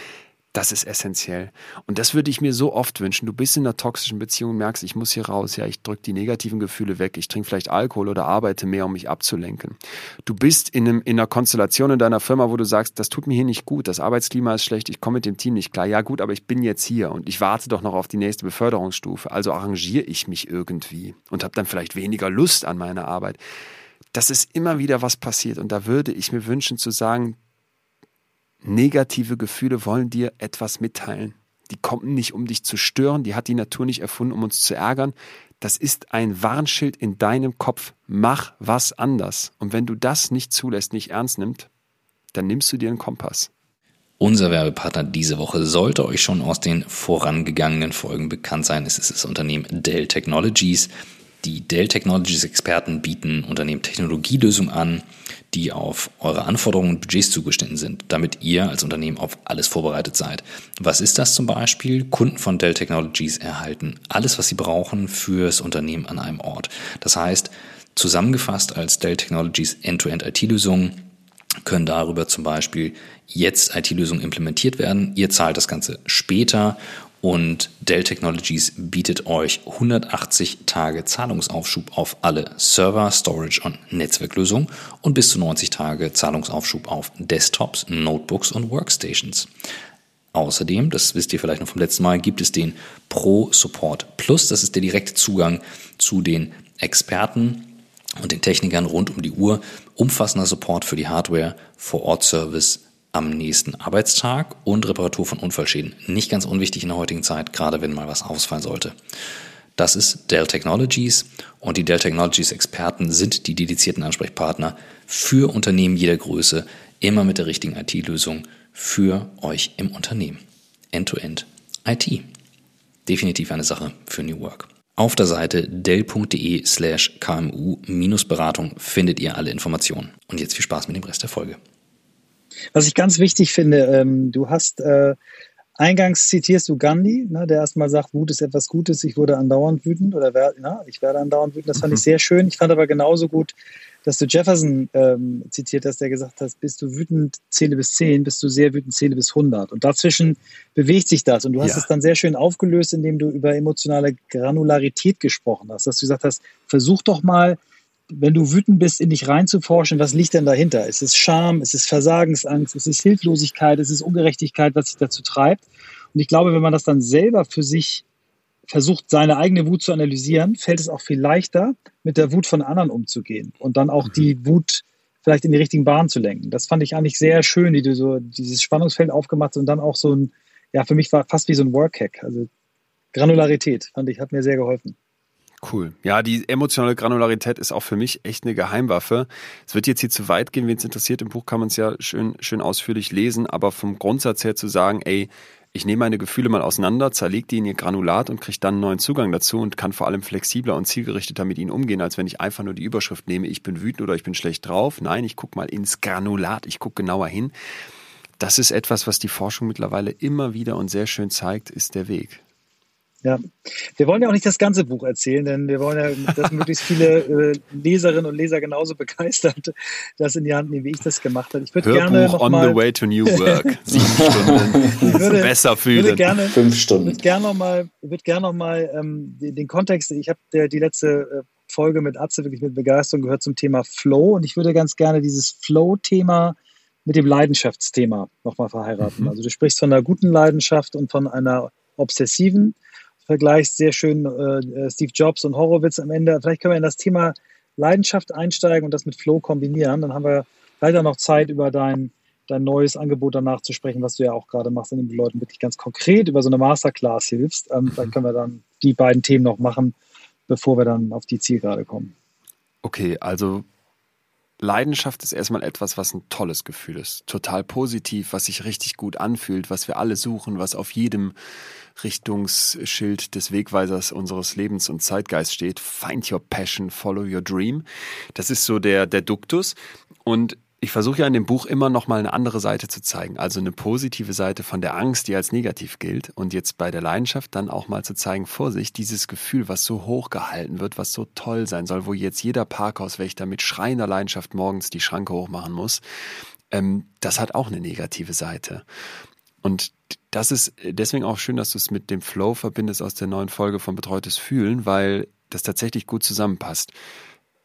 das ist essentiell. Und das würde ich mir so oft wünschen. Du bist in einer toxischen Beziehung merkst, ich muss hier raus. Ja, ich drücke die negativen Gefühle weg. Ich trinke vielleicht Alkohol oder arbeite mehr, um mich abzulenken. Du bist in, einem, in einer Konstellation in deiner Firma, wo du sagst, das tut mir hier nicht gut. Das Arbeitsklima ist schlecht. Ich komme mit dem Team nicht klar. Ja, gut, aber ich bin jetzt hier und ich warte doch noch auf die nächste Beförderungsstufe. Also arrangiere ich mich irgendwie und habe dann vielleicht weniger Lust an meiner Arbeit das ist immer wieder was passiert. Und da würde ich mir wünschen zu sagen, negative Gefühle wollen dir etwas mitteilen. Die kommen nicht, um dich zu stören, die hat die Natur nicht erfunden, um uns zu ärgern. Das ist ein Warnschild in deinem Kopf. Mach was anders. Und wenn du das nicht zulässt, nicht ernst nimmst, dann nimmst du dir einen Kompass. Unser Werbepartner diese Woche sollte euch schon aus den vorangegangenen Folgen bekannt sein. Es ist das Unternehmen Dell Technologies. Die Dell Technologies Experten bieten Unternehmen Technologielösungen an, die auf eure Anforderungen und Budgets zugeschnitten sind, damit ihr als Unternehmen auf alles vorbereitet seid. Was ist das zum Beispiel? Kunden von Dell Technologies erhalten alles, was sie brauchen fürs Unternehmen an einem Ort. Das heißt, zusammengefasst als Dell Technologies End-to-End IT-Lösungen können darüber zum Beispiel jetzt IT-Lösungen implementiert werden. Ihr zahlt das Ganze später und Dell Technologies bietet euch 180 Tage Zahlungsaufschub auf alle Server, Storage und Netzwerklösungen und bis zu 90 Tage Zahlungsaufschub auf Desktops, Notebooks und Workstations. Außerdem, das wisst ihr vielleicht noch vom letzten Mal, gibt es den Pro Support Plus. Das ist der direkte Zugang zu den Experten und den Technikern rund um die Uhr. Umfassender Support für die Hardware, Vor-Ort-Service, am nächsten Arbeitstag und Reparatur von Unfallschäden. Nicht ganz unwichtig in der heutigen Zeit, gerade wenn mal was ausfallen sollte. Das ist Dell Technologies und die Dell Technologies Experten sind die dedizierten Ansprechpartner für Unternehmen jeder Größe, immer mit der richtigen IT-Lösung für euch im Unternehmen. End-to-End -End IT. Definitiv eine Sache für New Work. Auf der Seite dell.de slash kmu-beratung findet ihr alle Informationen. Und jetzt viel Spaß mit dem Rest der Folge. Was ich ganz wichtig finde, ähm, du hast äh, eingangs zitierst du Gandhi, ne, der erstmal sagt, Wut ist etwas Gutes, ich wurde andauernd wütend oder wer, na, ich werde andauernd wütend. Das fand mhm. ich sehr schön. Ich fand aber genauso gut, dass du Jefferson ähm, zitiert hast, der gesagt hat, bist du wütend, zähle bis 10, bist du sehr wütend, zähle bis 100. Und dazwischen bewegt sich das. Und du hast ja. es dann sehr schön aufgelöst, indem du über emotionale Granularität gesprochen hast, dass du gesagt hast, versuch doch mal, wenn du wütend bist, in dich reinzuforschen, was liegt denn dahinter? Ist es Scham? Ist es Versagensangst? Ist es Hilflosigkeit? Ist es Ungerechtigkeit, was sich dazu treibt? Und ich glaube, wenn man das dann selber für sich versucht, seine eigene Wut zu analysieren, fällt es auch viel leichter, mit der Wut von anderen umzugehen und dann auch mhm. die Wut vielleicht in die richtigen Bahnen zu lenken. Das fand ich eigentlich sehr schön, wie du so dieses Spannungsfeld aufgemacht hast und dann auch so ein, ja, für mich war fast wie so ein Workhack. Also Granularität, fand ich, hat mir sehr geholfen. Cool. Ja, die emotionale Granularität ist auch für mich echt eine Geheimwaffe. Es wird jetzt hier zu weit gehen, wenn es interessiert. Im Buch kann man es ja schön, schön ausführlich lesen, aber vom Grundsatz her zu sagen, ey, ich nehme meine Gefühle mal auseinander, zerlege die in ihr Granulat und kriege dann einen neuen Zugang dazu und kann vor allem flexibler und zielgerichteter mit ihnen umgehen, als wenn ich einfach nur die Überschrift nehme, ich bin wütend oder ich bin schlecht drauf. Nein, ich gucke mal ins Granulat, ich gucke genauer hin. Das ist etwas, was die Forschung mittlerweile immer wieder und sehr schön zeigt, ist der Weg. Ja, wir wollen ja auch nicht das ganze Buch erzählen, denn wir wollen ja, dass möglichst viele äh, Leserinnen und Leser genauso begeistert das in die Hand nehmen, wie ich das gemacht habe. Ich würde gerne noch on mal, the way to new work. Sieben Stunden. würde, Besser fühlen. Würde gerne, Fünf Stunden. Ich würde gerne noch mal, würde gerne noch mal ähm, den, den, Kontext. Ich habe die letzte äh, Folge mit Atze wirklich mit Begeisterung gehört zum Thema Flow und ich würde ganz gerne dieses Flow-Thema mit dem Leidenschaftsthema nochmal verheiraten. Mhm. Also du sprichst von einer guten Leidenschaft und von einer obsessiven vergleichst sehr schön äh, Steve Jobs und Horowitz am Ende. Vielleicht können wir in das Thema Leidenschaft einsteigen und das mit Flow kombinieren. Dann haben wir leider noch Zeit, über dein, dein neues Angebot danach zu sprechen, was du ja auch gerade machst, indem du Leuten wirklich ganz konkret über so eine Masterclass hilfst. Ähm, dann können wir dann die beiden Themen noch machen, bevor wir dann auf die Zielgerade kommen. Okay, also Leidenschaft ist erstmal etwas, was ein tolles Gefühl ist. Total positiv, was sich richtig gut anfühlt, was wir alle suchen, was auf jedem Richtungsschild des Wegweisers unseres Lebens und Zeitgeist steht. Find your passion, follow your dream. Das ist so der, der Duktus. Und ich versuche ja in dem Buch immer noch mal eine andere Seite zu zeigen, also eine positive Seite von der Angst, die als negativ gilt und jetzt bei der Leidenschaft dann auch mal zu zeigen, Vorsicht, dieses Gefühl, was so hoch gehalten wird, was so toll sein soll, wo jetzt jeder Parkhauswächter mit schreiender Leidenschaft morgens die Schranke hochmachen muss, ähm, das hat auch eine negative Seite. Und das ist deswegen auch schön, dass du es mit dem Flow verbindest aus der neuen Folge von Betreutes Fühlen, weil das tatsächlich gut zusammenpasst.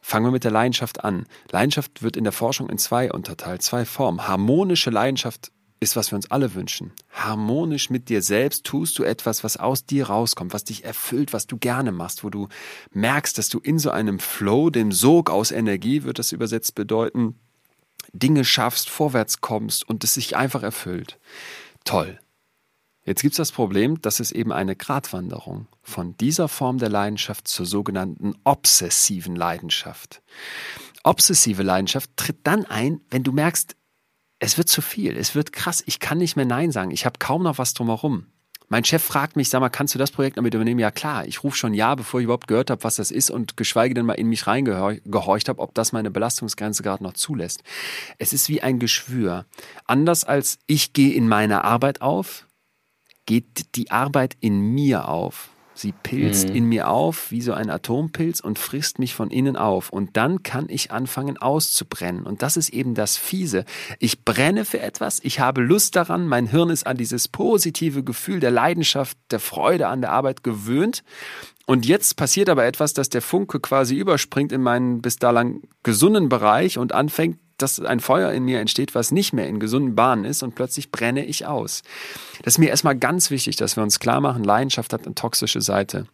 Fangen wir mit der Leidenschaft an. Leidenschaft wird in der Forschung in zwei unterteilt, zwei Formen. Harmonische Leidenschaft ist, was wir uns alle wünschen. Harmonisch mit dir selbst tust du etwas, was aus dir rauskommt, was dich erfüllt, was du gerne machst, wo du merkst, dass du in so einem Flow, dem Sog aus Energie, wird das übersetzt bedeuten, Dinge schaffst, vorwärts kommst und es sich einfach erfüllt. Toll. Jetzt gibt es das Problem, dass es eben eine Gratwanderung von dieser Form der Leidenschaft zur sogenannten obsessiven Leidenschaft. Obsessive Leidenschaft tritt dann ein, wenn du merkst, es wird zu viel, es wird krass, ich kann nicht mehr Nein sagen, ich habe kaum noch was drumherum. Mein Chef fragt mich, sag mal, kannst du das Projekt damit übernehmen? Ja klar, ich rufe schon ja, bevor ich überhaupt gehört habe, was das ist und geschweige denn mal in mich reingehorcht habe, ob das meine Belastungsgrenze gerade noch zulässt. Es ist wie ein Geschwür. Anders als ich gehe in meine Arbeit auf, geht die Arbeit in mir auf. Sie pilzt mhm. in mir auf wie so ein Atompilz und frisst mich von innen auf. Und dann kann ich anfangen auszubrennen. Und das ist eben das Fiese. Ich brenne für etwas, ich habe Lust daran, mein Hirn ist an dieses positive Gefühl der Leidenschaft, der Freude an der Arbeit gewöhnt. Und jetzt passiert aber etwas, dass der Funke quasi überspringt in meinen bis dahin gesunden Bereich und anfängt dass ein Feuer in mir entsteht, was nicht mehr in gesunden Bahnen ist und plötzlich brenne ich aus. Das ist mir erstmal ganz wichtig, dass wir uns klar machen, Leidenschaft hat eine toxische Seite.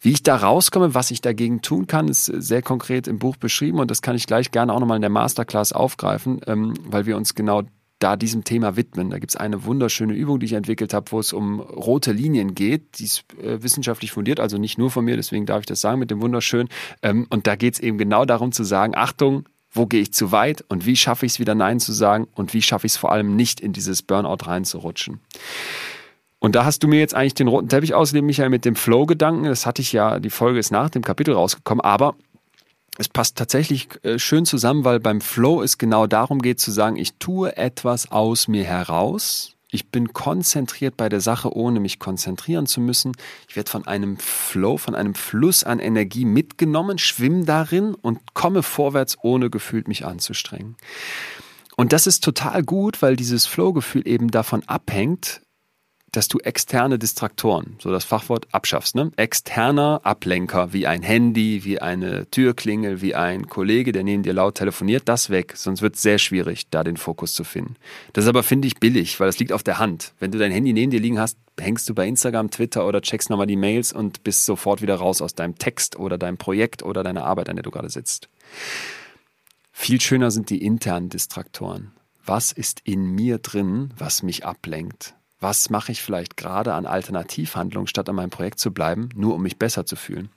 Wie ich da rauskomme, was ich dagegen tun kann, ist sehr konkret im Buch beschrieben und das kann ich gleich gerne auch nochmal in der Masterclass aufgreifen, ähm, weil wir uns genau da diesem Thema widmen. Da gibt es eine wunderschöne Übung, die ich entwickelt habe, wo es um rote Linien geht. Die ist äh, wissenschaftlich fundiert, also nicht nur von mir, deswegen darf ich das sagen mit dem wunderschön. Ähm, und da geht es eben genau darum zu sagen, Achtung, wo gehe ich zu weit und wie schaffe ich es wieder Nein zu sagen und wie schaffe ich es vor allem nicht in dieses Burnout reinzurutschen. Und da hast du mir jetzt eigentlich den roten Teppich ausgelegt, Michael, mit dem Flow-Gedanken. Das hatte ich ja, die Folge ist nach dem Kapitel rausgekommen, aber es passt tatsächlich äh, schön zusammen, weil beim Flow es genau darum geht zu sagen, ich tue etwas aus mir heraus, ich bin konzentriert bei der Sache, ohne mich konzentrieren zu müssen. Ich werde von einem Flow, von einem Fluss an Energie mitgenommen, schwimme darin und komme vorwärts, ohne gefühlt mich anzustrengen. Und das ist total gut, weil dieses Flow-Gefühl eben davon abhängt, dass du externe Distraktoren, so das Fachwort, abschaffst. Ne? Externer Ablenker, wie ein Handy, wie eine Türklingel, wie ein Kollege, der neben dir laut telefoniert, das weg. Sonst wird es sehr schwierig, da den Fokus zu finden. Das ist aber, finde ich, billig, weil das liegt auf der Hand. Wenn du dein Handy neben dir liegen hast, hängst du bei Instagram, Twitter oder checkst nochmal die Mails und bist sofort wieder raus aus deinem Text oder deinem Projekt oder deiner Arbeit, an der du gerade sitzt. Viel schöner sind die internen Distraktoren. Was ist in mir drin, was mich ablenkt? Was mache ich vielleicht gerade an Alternativhandlungen, statt an meinem Projekt zu bleiben, nur um mich besser zu fühlen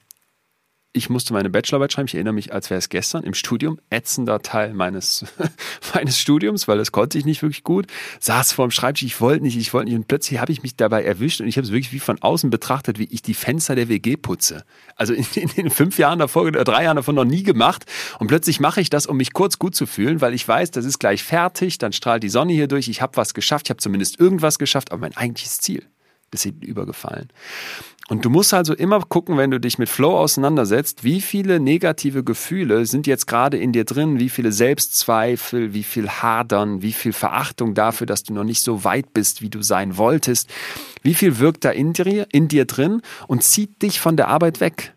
ich musste meine Bachelorarbeit schreiben. Ich erinnere mich, als wäre es gestern im Studium, ätzender Teil meines, meines Studiums, weil das konnte ich nicht wirklich gut. Saß vor dem Schreibtisch, ich wollte nicht, ich wollte nicht. Und plötzlich habe ich mich dabei erwischt und ich habe es wirklich wie von außen betrachtet, wie ich die Fenster der WG putze. Also in, in den fünf Jahren davor oder drei Jahren davon noch nie gemacht. Und plötzlich mache ich das, um mich kurz gut zu fühlen, weil ich weiß, das ist gleich fertig, dann strahlt die Sonne hier durch, ich habe was geschafft, ich habe zumindest irgendwas geschafft, aber mein eigentliches Ziel, ist übergefallen. Und du musst also immer gucken, wenn du dich mit Flow auseinandersetzt, wie viele negative Gefühle sind jetzt gerade in dir drin, wie viele Selbstzweifel, wie viel Hadern, wie viel Verachtung dafür, dass du noch nicht so weit bist, wie du sein wolltest. Wie viel wirkt da in dir, in dir drin und zieht dich von der Arbeit weg?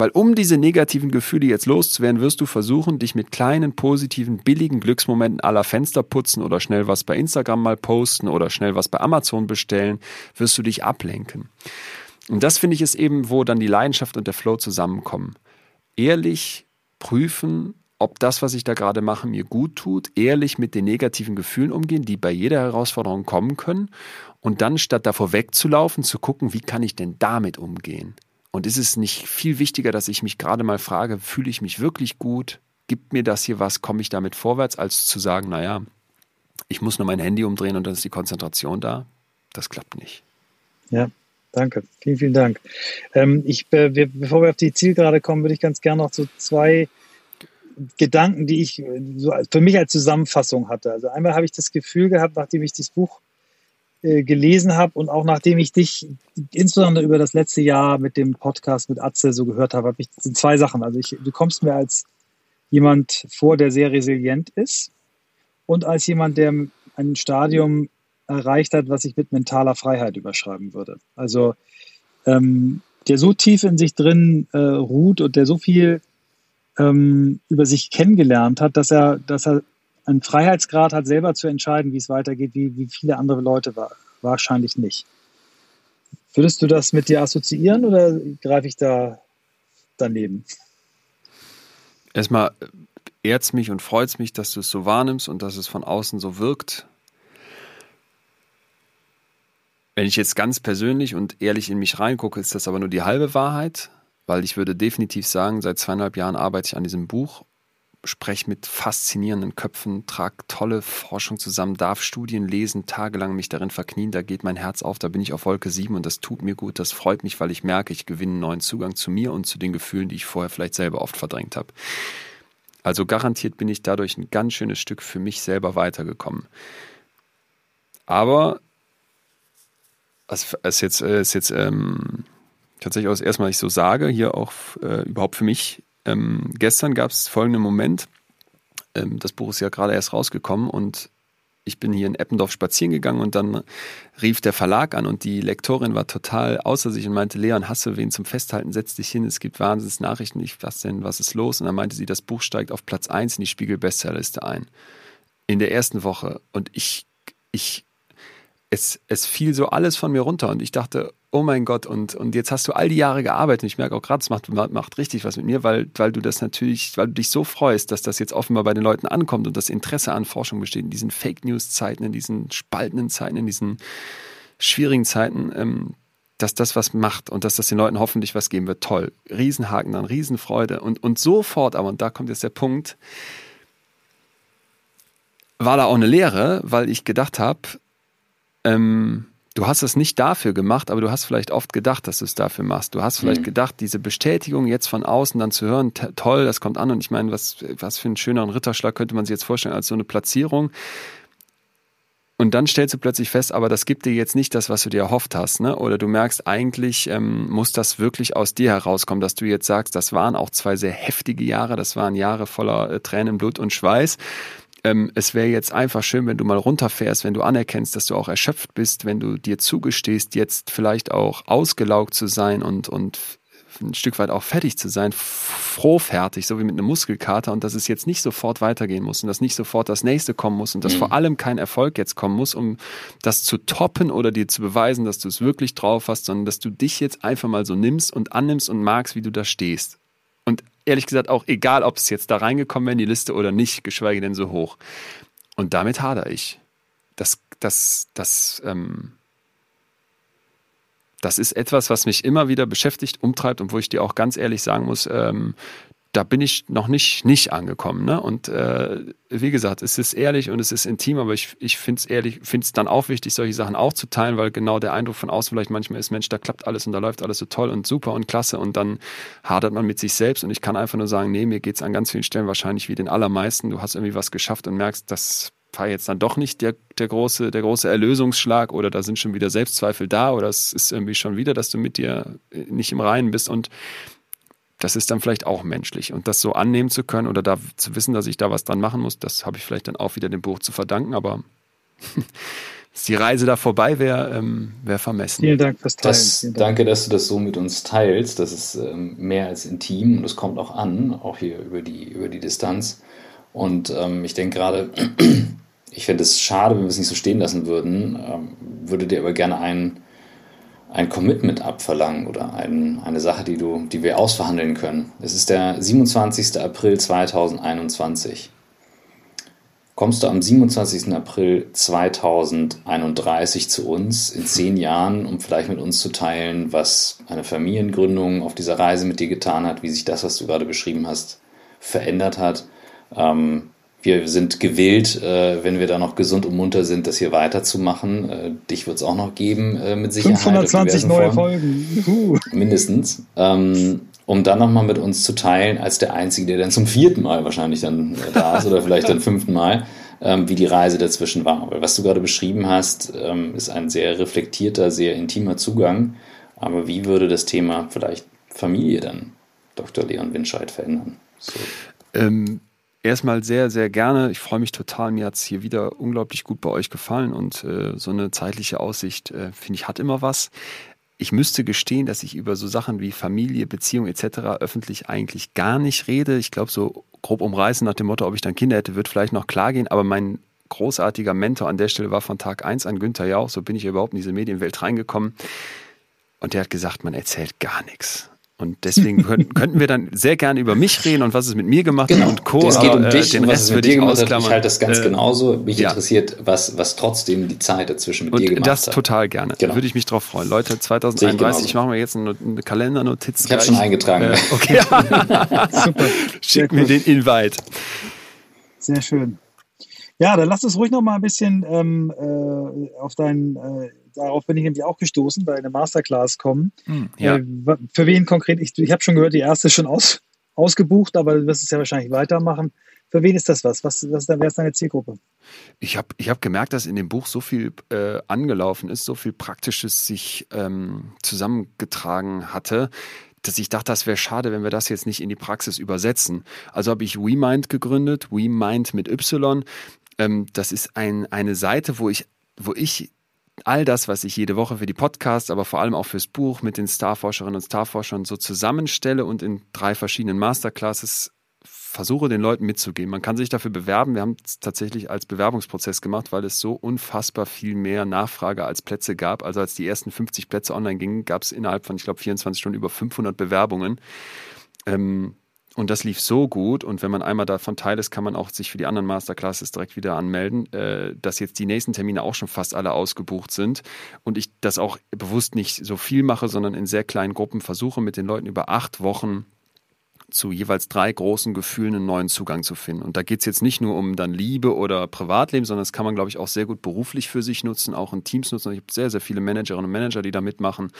Weil um diese negativen Gefühle jetzt loszuwerden, wirst du versuchen, dich mit kleinen, positiven, billigen Glücksmomenten aller Fenster putzen oder schnell was bei Instagram mal posten oder schnell was bei Amazon bestellen, wirst du dich ablenken. Und das finde ich ist eben, wo dann die Leidenschaft und der Flow zusammenkommen. Ehrlich prüfen, ob das, was ich da gerade mache, mir gut tut, ehrlich mit den negativen Gefühlen umgehen, die bei jeder Herausforderung kommen können und dann statt davor wegzulaufen, zu gucken, wie kann ich denn damit umgehen? Und ist es nicht viel wichtiger, dass ich mich gerade mal frage, fühle ich mich wirklich gut? Gibt mir das hier was? Komme ich damit vorwärts, als zu sagen, naja, ich muss nur mein Handy umdrehen und dann ist die Konzentration da? Das klappt nicht. Ja, danke. Vielen, vielen Dank. Ähm, ich, äh, bevor wir auf die Zielgerade kommen, würde ich ganz gerne noch so zwei Gedanken, die ich so für mich als Zusammenfassung hatte. Also einmal habe ich das Gefühl gehabt, nachdem ich das Buch äh, gelesen habe und auch nachdem ich dich insbesondere über das letzte Jahr mit dem Podcast mit Atze so gehört habe, habe ich sind zwei Sachen. Also ich, du kommst mir als jemand vor, der sehr resilient ist und als jemand, der ein Stadium erreicht hat, was ich mit mentaler Freiheit überschreiben würde. Also ähm, der so tief in sich drin äh, ruht und der so viel ähm, über sich kennengelernt hat, dass er, dass er einen Freiheitsgrad hat, selber zu entscheiden, wie es weitergeht, wie, wie viele andere Leute war. Wahrscheinlich nicht. Würdest du das mit dir assoziieren oder greife ich da daneben? Erstmal ehrt es mich und freut es mich, dass du es so wahrnimmst und dass es von außen so wirkt. Wenn ich jetzt ganz persönlich und ehrlich in mich reingucke, ist das aber nur die halbe Wahrheit weil ich würde definitiv sagen, seit zweieinhalb Jahren arbeite ich an diesem Buch, spreche mit faszinierenden Köpfen, trage tolle Forschung zusammen, darf Studien lesen, tagelang mich darin verknien, da geht mein Herz auf, da bin ich auf Wolke 7 und das tut mir gut, das freut mich, weil ich merke, ich gewinne einen neuen Zugang zu mir und zu den Gefühlen, die ich vorher vielleicht selber oft verdrängt habe. Also garantiert bin ich dadurch ein ganz schönes Stück für mich selber weitergekommen. Aber es ist jetzt, ist jetzt ähm, tatsächlich auch das erste Mal ich so sage, hier auch äh, überhaupt für mich. Ähm, gestern gab es folgenden Moment. Ähm, das Buch ist ja gerade erst rausgekommen und ich bin hier in Eppendorf spazieren gegangen und dann rief der Verlag an und die Lektorin war total außer sich und meinte, Leon, hast du wen zum Festhalten? Setz dich hin, es gibt Wahnsinns Nachrichten. Ich, was denn, was ist los? Und dann meinte sie, das Buch steigt auf Platz 1 in die Spiegel-Bestsellerliste ein. In der ersten Woche. Und ich, ich, es, es fiel so alles von mir runter und ich dachte, oh mein Gott, und, und jetzt hast du all die Jahre gearbeitet. Und ich merke auch gerade, es macht, macht richtig was mit mir, weil, weil du das natürlich, weil du dich so freust, dass das jetzt offenbar bei den Leuten ankommt und das Interesse an Forschung besteht in diesen Fake News-Zeiten, in diesen spaltenden Zeiten, in diesen schwierigen Zeiten, ähm, dass das was macht und dass das den Leuten hoffentlich was geben wird. Toll. Riesenhaken dann, Riesenfreude. Und, und sofort, aber, und da kommt jetzt der Punkt, war da auch eine Lehre, weil ich gedacht habe, ähm, du hast es nicht dafür gemacht, aber du hast vielleicht oft gedacht, dass du es dafür machst. Du hast vielleicht mhm. gedacht, diese Bestätigung jetzt von außen dann zu hören, toll, das kommt an. Und ich meine, was, was für einen schöneren Ritterschlag könnte man sich jetzt vorstellen als so eine Platzierung. Und dann stellst du plötzlich fest, aber das gibt dir jetzt nicht das, was du dir erhofft hast, ne? Oder du merkst, eigentlich ähm, muss das wirklich aus dir herauskommen, dass du jetzt sagst, das waren auch zwei sehr heftige Jahre, das waren Jahre voller äh, Tränen, Blut und Schweiß ähm, es wäre jetzt einfach schön, wenn du mal runterfährst, wenn du anerkennst, dass du auch erschöpft bist, wenn du dir zugestehst, jetzt vielleicht auch ausgelaugt zu sein und, und ein Stück weit auch fertig zu sein, froh fertig, so wie mit einem Muskelkater und dass es jetzt nicht sofort weitergehen muss und dass nicht sofort das nächste kommen muss und dass mhm. vor allem kein Erfolg jetzt kommen muss, um das zu toppen oder dir zu beweisen, dass du es wirklich drauf hast, sondern dass du dich jetzt einfach mal so nimmst und annimmst und magst, wie du da stehst. Ehrlich gesagt auch egal, ob es jetzt da reingekommen wäre in die Liste oder nicht, geschweige denn so hoch. Und damit hadere ich. Das, das, das, ähm, das ist etwas, was mich immer wieder beschäftigt, umtreibt und wo ich dir auch ganz ehrlich sagen muss, ähm, da bin ich noch nicht, nicht angekommen. Ne? Und äh, wie gesagt, es ist ehrlich und es ist intim, aber ich, ich finde es ehrlich, finde es dann auch wichtig, solche Sachen auch zu teilen, weil genau der Eindruck von außen vielleicht manchmal ist, Mensch, da klappt alles und da läuft alles so toll und super und klasse und dann hadert man mit sich selbst und ich kann einfach nur sagen, nee, mir geht es an ganz vielen Stellen wahrscheinlich wie den allermeisten. Du hast irgendwie was geschafft und merkst, das war jetzt dann doch nicht der, der, große, der große Erlösungsschlag oder da sind schon wieder Selbstzweifel da oder es ist irgendwie schon wieder, dass du mit dir nicht im Reinen bist und das ist dann vielleicht auch menschlich. Und das so annehmen zu können oder da zu wissen, dass ich da was dran machen muss, das habe ich vielleicht dann auch wieder dem Buch zu verdanken. Aber dass die Reise da vorbei wäre, ähm, wäre vermessen. Vielen Dank fürs Teilen. Das, Dank. Danke, dass du das so mit uns teilst. Das ist ähm, mehr als intim und es kommt auch an, auch hier über die, über die Distanz. Und ähm, ich denke gerade, ich fände es schade, wenn wir es nicht so stehen lassen würden. Ähm, würde dir aber gerne einen ein Commitment abverlangen oder ein, eine Sache, die, du, die wir ausverhandeln können. Es ist der 27. April 2021. Kommst du am 27. April 2031 zu uns in zehn Jahren, um vielleicht mit uns zu teilen, was eine Familiengründung auf dieser Reise mit dir getan hat, wie sich das, was du gerade beschrieben hast, verändert hat? Ähm, wir sind gewillt, äh, wenn wir da noch gesund und munter sind, das hier weiterzumachen. Äh, dich wird es auch noch geben, äh, mit Sicherheit. 520 neue Folgen. Juhu. Mindestens. Ähm, um dann nochmal mit uns zu teilen, als der Einzige, der dann zum vierten Mal wahrscheinlich dann äh, da ist oder vielleicht dann fünften Mal, ähm, wie die Reise dazwischen war. Weil was du gerade beschrieben hast, ähm, ist ein sehr reflektierter, sehr intimer Zugang. Aber wie würde das Thema vielleicht Familie dann Dr. Leon Winscheid verändern? So. Ähm, erstmal sehr, sehr gerne. Ich freue mich total. Mir hat es hier wieder unglaublich gut bei euch gefallen und äh, so eine zeitliche Aussicht, äh, finde ich, hat immer was. Ich müsste gestehen, dass ich über so Sachen wie Familie, Beziehung etc. öffentlich eigentlich gar nicht rede. Ich glaube, so grob umreißen nach dem Motto, ob ich dann Kinder hätte, wird vielleicht noch klar gehen. Aber mein großartiger Mentor an der Stelle war von Tag 1 an Günther Jauch. So bin ich überhaupt in diese Medienwelt reingekommen. Und der hat gesagt, man erzählt gar nichts. Und deswegen könnten, wir dann sehr gerne über mich reden und was es mit mir gemacht genau. hat und Co. Es geht um äh, dich den und was es mit dir gemacht hat. Ich halte das ganz äh, genauso. Mich ja. interessiert, was, was trotzdem die Zeit dazwischen mit und dir gemacht das hat. Das total gerne. Genau. Würde ich mich drauf freuen. Leute, 2031, ich, ich mache mir jetzt eine, eine Kalendernotiz. Ich habe schon eingetragen. Äh, okay. Super. Schick mir den Invite. Sehr schön. Ja, dann lass uns ruhig noch mal ein bisschen ähm, äh, auf deinen äh, darauf bin ich nämlich auch gestoßen, bei einer Masterclass kommen. Hm, ja. äh, für wen konkret? Ich, ich habe schon gehört, die erste ist schon aus, ausgebucht, aber du wirst es ja wahrscheinlich weitermachen. Für wen ist das was? Was, was wer ist deine Zielgruppe? Ich habe ich hab gemerkt, dass in dem Buch so viel äh, angelaufen ist, so viel Praktisches sich ähm, zusammengetragen hatte, dass ich dachte, das wäre schade, wenn wir das jetzt nicht in die Praxis übersetzen. Also habe ich WeMind gegründet, WeMind mit Y. Ähm, das ist ein, eine Seite, wo ich, wo ich all das, was ich jede Woche für die Podcasts, aber vor allem auch fürs Buch mit den Starforscherinnen und Starforschern so zusammenstelle und in drei verschiedenen Masterclasses versuche, den Leuten mitzugeben. Man kann sich dafür bewerben. Wir haben es tatsächlich als Bewerbungsprozess gemacht, weil es so unfassbar viel mehr Nachfrage als Plätze gab. Also als die ersten 50 Plätze online gingen, gab es innerhalb von, ich glaube, 24 Stunden über 500 Bewerbungen. Ähm, und das lief so gut. Und wenn man einmal davon Teil ist, kann man auch sich für die anderen Masterclasses direkt wieder anmelden, äh, dass jetzt die nächsten Termine auch schon fast alle ausgebucht sind. Und ich das auch bewusst nicht so viel mache, sondern in sehr kleinen Gruppen versuche, mit den Leuten über acht Wochen zu jeweils drei großen Gefühlen einen neuen Zugang zu finden. Und da geht es jetzt nicht nur um dann Liebe oder Privatleben, sondern das kann man, glaube ich, auch sehr gut beruflich für sich nutzen, auch in Teams nutzen. Ich habe sehr, sehr viele Managerinnen und Manager, die da mitmachen.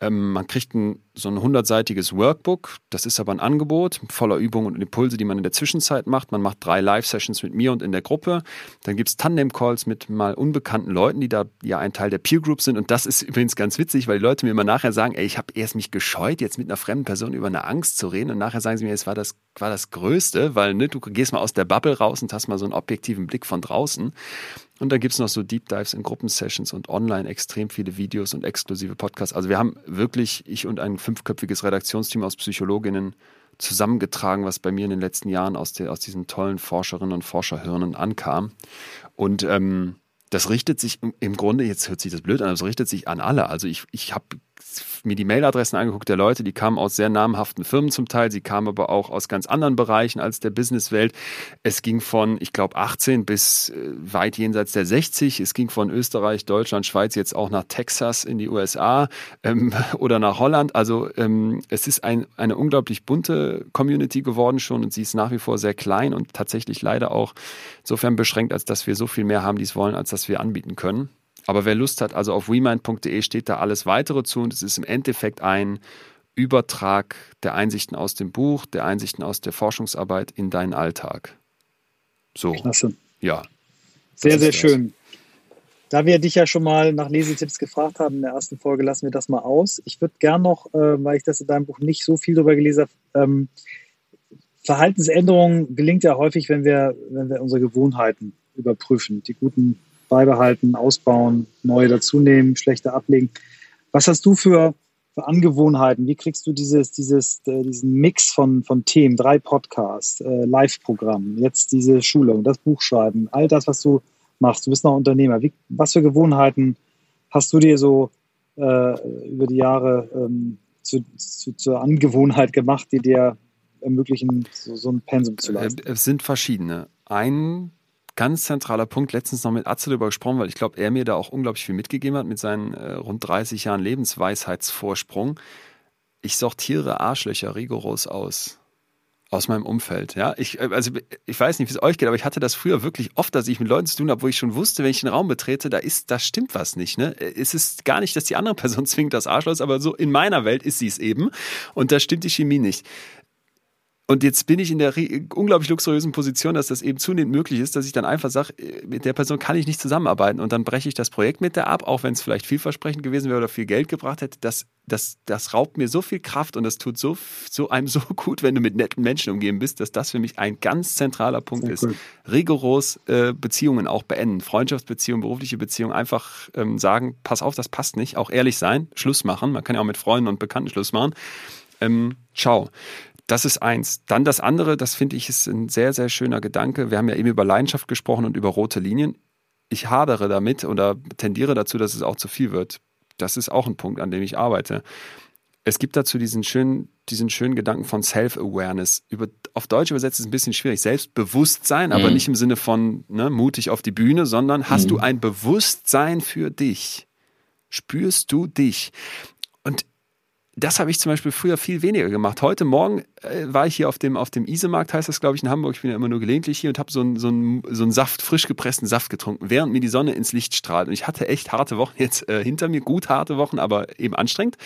Ähm, man kriegt ein, so ein hundertseitiges Workbook. Das ist aber ein Angebot voller Übungen und Impulse, die man in der Zwischenzeit macht. Man macht drei Live-Sessions mit mir und in der Gruppe. Dann gibt es Tandem-Calls mit mal unbekannten Leuten, die da ja ein Teil der Peer Group sind. Und das ist übrigens ganz witzig, weil die Leute mir immer nachher sagen, ey, ich habe erst mich gescheut, jetzt mit einer fremden Person über eine Angst zu reden. Und nachher sagen sie mir, es war das, war das Größte, weil ne, du gehst mal aus der Bubble raus und hast mal so einen objektiven Blick von draußen. Und dann gibt es noch so Deep Dives in Gruppensessions und online extrem viele Videos und exklusive Podcasts. Also wir haben wirklich, ich und ein fünfköpfiges Redaktionsteam aus Psychologinnen zusammengetragen, was bei mir in den letzten Jahren aus, der, aus diesen tollen Forscherinnen und Forscherhirnen ankam. Und ähm, das richtet sich im Grunde, jetzt hört sich das blöd an, aber es richtet sich an alle. Also ich, ich habe mir die Mailadressen angeguckt der Leute, die kamen aus sehr namhaften Firmen zum Teil, sie kamen aber auch aus ganz anderen Bereichen als der Businesswelt. Es ging von, ich glaube, 18 bis äh, weit jenseits der 60. Es ging von Österreich, Deutschland, Schweiz jetzt auch nach Texas in die USA ähm, oder nach Holland. Also ähm, es ist ein, eine unglaublich bunte Community geworden schon und sie ist nach wie vor sehr klein und tatsächlich leider auch insofern beschränkt, als dass wir so viel mehr haben, die es wollen, als dass wir anbieten können. Aber wer Lust hat, also auf remind.de steht da alles weitere zu und es ist im Endeffekt ein Übertrag der Einsichten aus dem Buch, der Einsichten aus der Forschungsarbeit in deinen Alltag. So. Klasse. Ja. Sehr, sehr das. schön. Da wir dich ja schon mal nach Lesetipps gefragt haben in der ersten Folge, lassen wir das mal aus. Ich würde gern noch, äh, weil ich das in deinem Buch nicht so viel darüber gelesen habe, ähm, Verhaltensänderung gelingt ja häufig, wenn wir, wenn wir unsere Gewohnheiten überprüfen, die guten beibehalten, ausbauen, neue dazunehmen, schlechte ablegen. Was hast du für, für Angewohnheiten? Wie kriegst du dieses, dieses, äh, diesen Mix von, von Themen, drei Podcasts, äh, Live-Programm, jetzt diese Schulung, das Buchschreiben, all das, was du machst? Du bist noch Unternehmer. Wie, was für Gewohnheiten hast du dir so äh, über die Jahre ähm, zu, zu, zur Angewohnheit gemacht, die dir ermöglichen, so, so ein Pensum zu leisten? Es sind verschiedene. Ein ganz zentraler Punkt, letztens noch mit Atze darüber gesprochen, weil ich glaube, er mir da auch unglaublich viel mitgegeben hat mit seinen äh, rund 30 Jahren Lebensweisheitsvorsprung. Ich sortiere Arschlöcher rigoros aus aus meinem Umfeld. Ja, ich, äh, also ich weiß nicht, wie es euch geht, aber ich hatte das früher wirklich oft, dass ich mit Leuten zu tun habe, wo ich schon wusste, wenn ich den Raum betrete, da ist, da stimmt was nicht. Ne? Es ist gar nicht, dass die andere Person zwingend das Arschloch aber so in meiner Welt ist sie es eben und da stimmt die Chemie nicht. Und jetzt bin ich in der unglaublich luxuriösen Position, dass das eben zunehmend möglich ist, dass ich dann einfach sage, äh, mit der Person kann ich nicht zusammenarbeiten und dann breche ich das Projekt mit der ab, auch wenn es vielleicht vielversprechend gewesen wäre oder viel Geld gebracht hätte. Das, das, das raubt mir so viel Kraft und das tut so, so einem so gut, wenn du mit netten Menschen umgeben bist, dass das für mich ein ganz zentraler Punkt ist. Rigoros äh, Beziehungen auch beenden, Freundschaftsbeziehungen, berufliche Beziehungen, einfach ähm, sagen, pass auf, das passt nicht, auch ehrlich sein, Schluss machen. Man kann ja auch mit Freunden und Bekannten Schluss machen. Ähm, ciao. Das ist eins. Dann das andere, das finde ich ist ein sehr, sehr schöner Gedanke. Wir haben ja eben über Leidenschaft gesprochen und über rote Linien. Ich hadere damit oder tendiere dazu, dass es auch zu viel wird. Das ist auch ein Punkt, an dem ich arbeite. Es gibt dazu diesen schönen, diesen schönen Gedanken von Self-Awareness. auf Deutsch übersetzt ist es ein bisschen schwierig. Selbstbewusstsein, aber mhm. nicht im Sinne von ne, mutig auf die Bühne, sondern hast mhm. du ein Bewusstsein für dich? Spürst du dich? Das habe ich zum Beispiel früher viel weniger gemacht. Heute Morgen äh, war ich hier auf dem, auf dem Isemarkt, heißt das, glaube ich, in Hamburg. Ich bin ja immer nur gelegentlich hier und habe so einen so so einen Saft, frisch gepressten Saft getrunken, während mir die Sonne ins Licht strahlt. Und ich hatte echt harte Wochen jetzt äh, hinter mir, gut harte Wochen, aber eben anstrengend.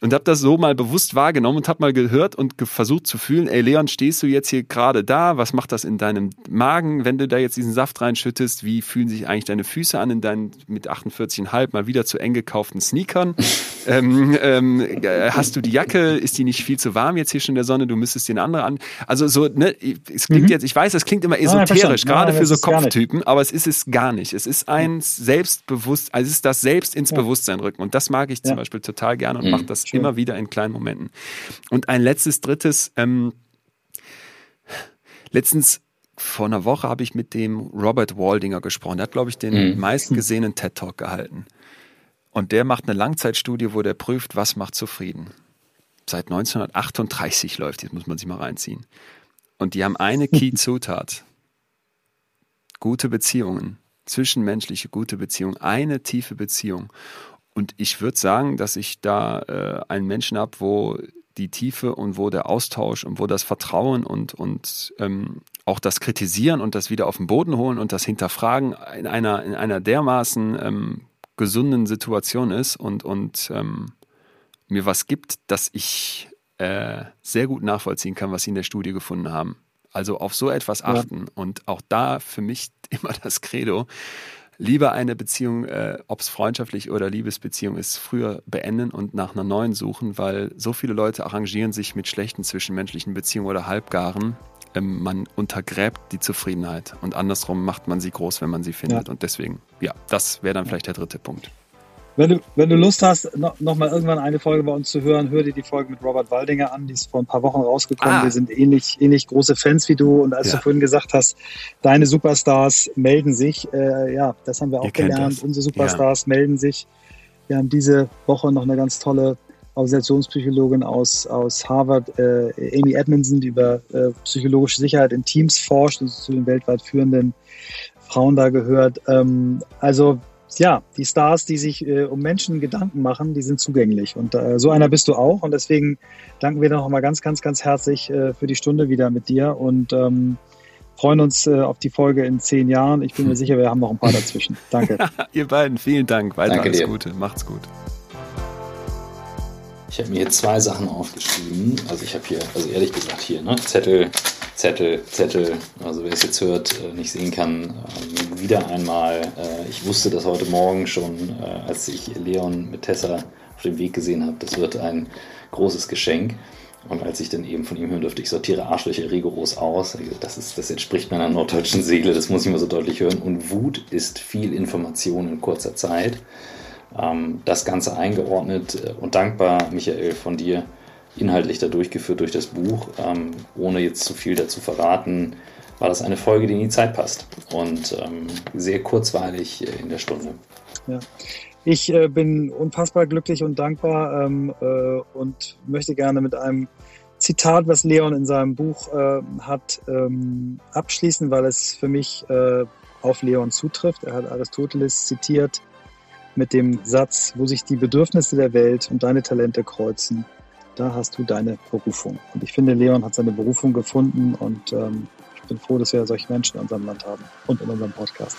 Und habe das so mal bewusst wahrgenommen und habe mal gehört und versucht zu fühlen, ey Leon, stehst du jetzt hier gerade da? Was macht das in deinem Magen, wenn du da jetzt diesen Saft reinschüttest? Wie fühlen sich eigentlich deine Füße an in deinen mit 48,5 mal wieder zu eng gekauften Sneakern? ähm, ähm, äh, hast du die Jacke? Ist die nicht viel zu warm jetzt hier schon in der Sonne? Du müsstest dir eine andere an. Also so, ne, es klingt mhm. jetzt, ich weiß, es klingt immer esoterisch, ja, gerade für so Kopftypen, aber es ist es gar nicht. Es ist ein Selbstbewusst, also es ist das Selbst ins ja. Bewusstsein rücken. Und das mag ich zum Beispiel total gerne und mhm. mache das Schön. immer wieder in kleinen Momenten. Und ein letztes, drittes, ähm, letztens vor einer Woche habe ich mit dem Robert Waldinger gesprochen. Der hat, glaube ich, den mhm. meistgesehenen TED-Talk gehalten. Und der macht eine Langzeitstudie, wo der prüft, was macht zufrieden. Seit 1938 läuft, jetzt muss man sich mal reinziehen. Und die haben eine Key-Zutat. Gute Beziehungen, zwischenmenschliche gute Beziehungen, eine tiefe Beziehung. Und ich würde sagen, dass ich da äh, einen Menschen habe, wo die Tiefe und wo der Austausch und wo das Vertrauen und, und ähm, auch das Kritisieren und das wieder auf den Boden holen und das Hinterfragen in einer, in einer dermaßen ähm, gesunden Situation ist und, und ähm, mir was gibt, dass ich äh, sehr gut nachvollziehen kann, was sie in der Studie gefunden haben. Also auf so etwas achten ja. und auch da für mich immer das Credo, lieber eine Beziehung, äh, ob es freundschaftlich oder Liebesbeziehung ist, früher beenden und nach einer neuen suchen, weil so viele Leute arrangieren sich mit schlechten zwischenmenschlichen Beziehungen oder Halbgaren man untergräbt die Zufriedenheit und andersrum macht man sie groß, wenn man sie findet. Ja. Und deswegen, ja, das wäre dann vielleicht der dritte Punkt. Wenn du, wenn du Lust hast, noch, noch, mal irgendwann eine Folge bei uns zu hören, hör dir die Folge mit Robert Waldinger an. Die ist vor ein paar Wochen rausgekommen. Ah. Wir sind ähnlich, ähnlich große Fans wie du. Und als ja. du vorhin gesagt hast, deine Superstars melden sich, äh, ja, das haben wir auch Ihr gelernt. Unsere Superstars ja. melden sich. Wir haben diese Woche noch eine ganz tolle Organisationspsychologin aus, aus Harvard, äh, Amy Edmondson, die über äh, psychologische Sicherheit in Teams forscht und zu den weltweit führenden Frauen da gehört. Ähm, also ja, die Stars, die sich äh, um Menschen Gedanken machen, die sind zugänglich. Und äh, so einer bist du auch. Und deswegen danken wir noch mal ganz, ganz, ganz herzlich äh, für die Stunde wieder mit dir und ähm, freuen uns äh, auf die Folge in zehn Jahren. Ich bin mir sicher, wir haben noch ein paar dazwischen. Danke. Ihr beiden, vielen Dank. Weiter Danke alles dir. Gute. Macht's gut. Ich habe mir hier zwei Sachen aufgeschrieben. Also ich habe hier, also ehrlich gesagt hier, ne, Zettel, Zettel, Zettel. Also wer es jetzt hört, äh, nicht sehen kann, ähm, wieder einmal. Äh, ich wusste das heute Morgen schon, äh, als ich Leon mit Tessa auf dem Weg gesehen habe. Das wird ein großes Geschenk. Und als ich dann eben von ihm hören durfte, ich sortiere Arschlöcher rigoros aus, das, ist, das entspricht meiner norddeutschen Seele, das muss ich mal so deutlich hören. Und Wut ist viel Information in kurzer Zeit ähm, das Ganze eingeordnet äh, und dankbar, Michael, von dir inhaltlich da durchgeführt durch das Buch. Ähm, ohne jetzt zu viel dazu verraten, war das eine Folge, die in die Zeit passt und ähm, sehr kurzweilig äh, in der Stunde. Ja. Ich äh, bin unfassbar glücklich und dankbar ähm, äh, und möchte gerne mit einem Zitat, was Leon in seinem Buch äh, hat, ähm, abschließen, weil es für mich äh, auf Leon zutrifft. Er hat Aristoteles zitiert mit dem Satz, wo sich die Bedürfnisse der Welt und deine Talente kreuzen, da hast du deine Berufung. Und ich finde, Leon hat seine Berufung gefunden und ähm, ich bin froh, dass wir solche Menschen in unserem Land haben und in unserem Podcast.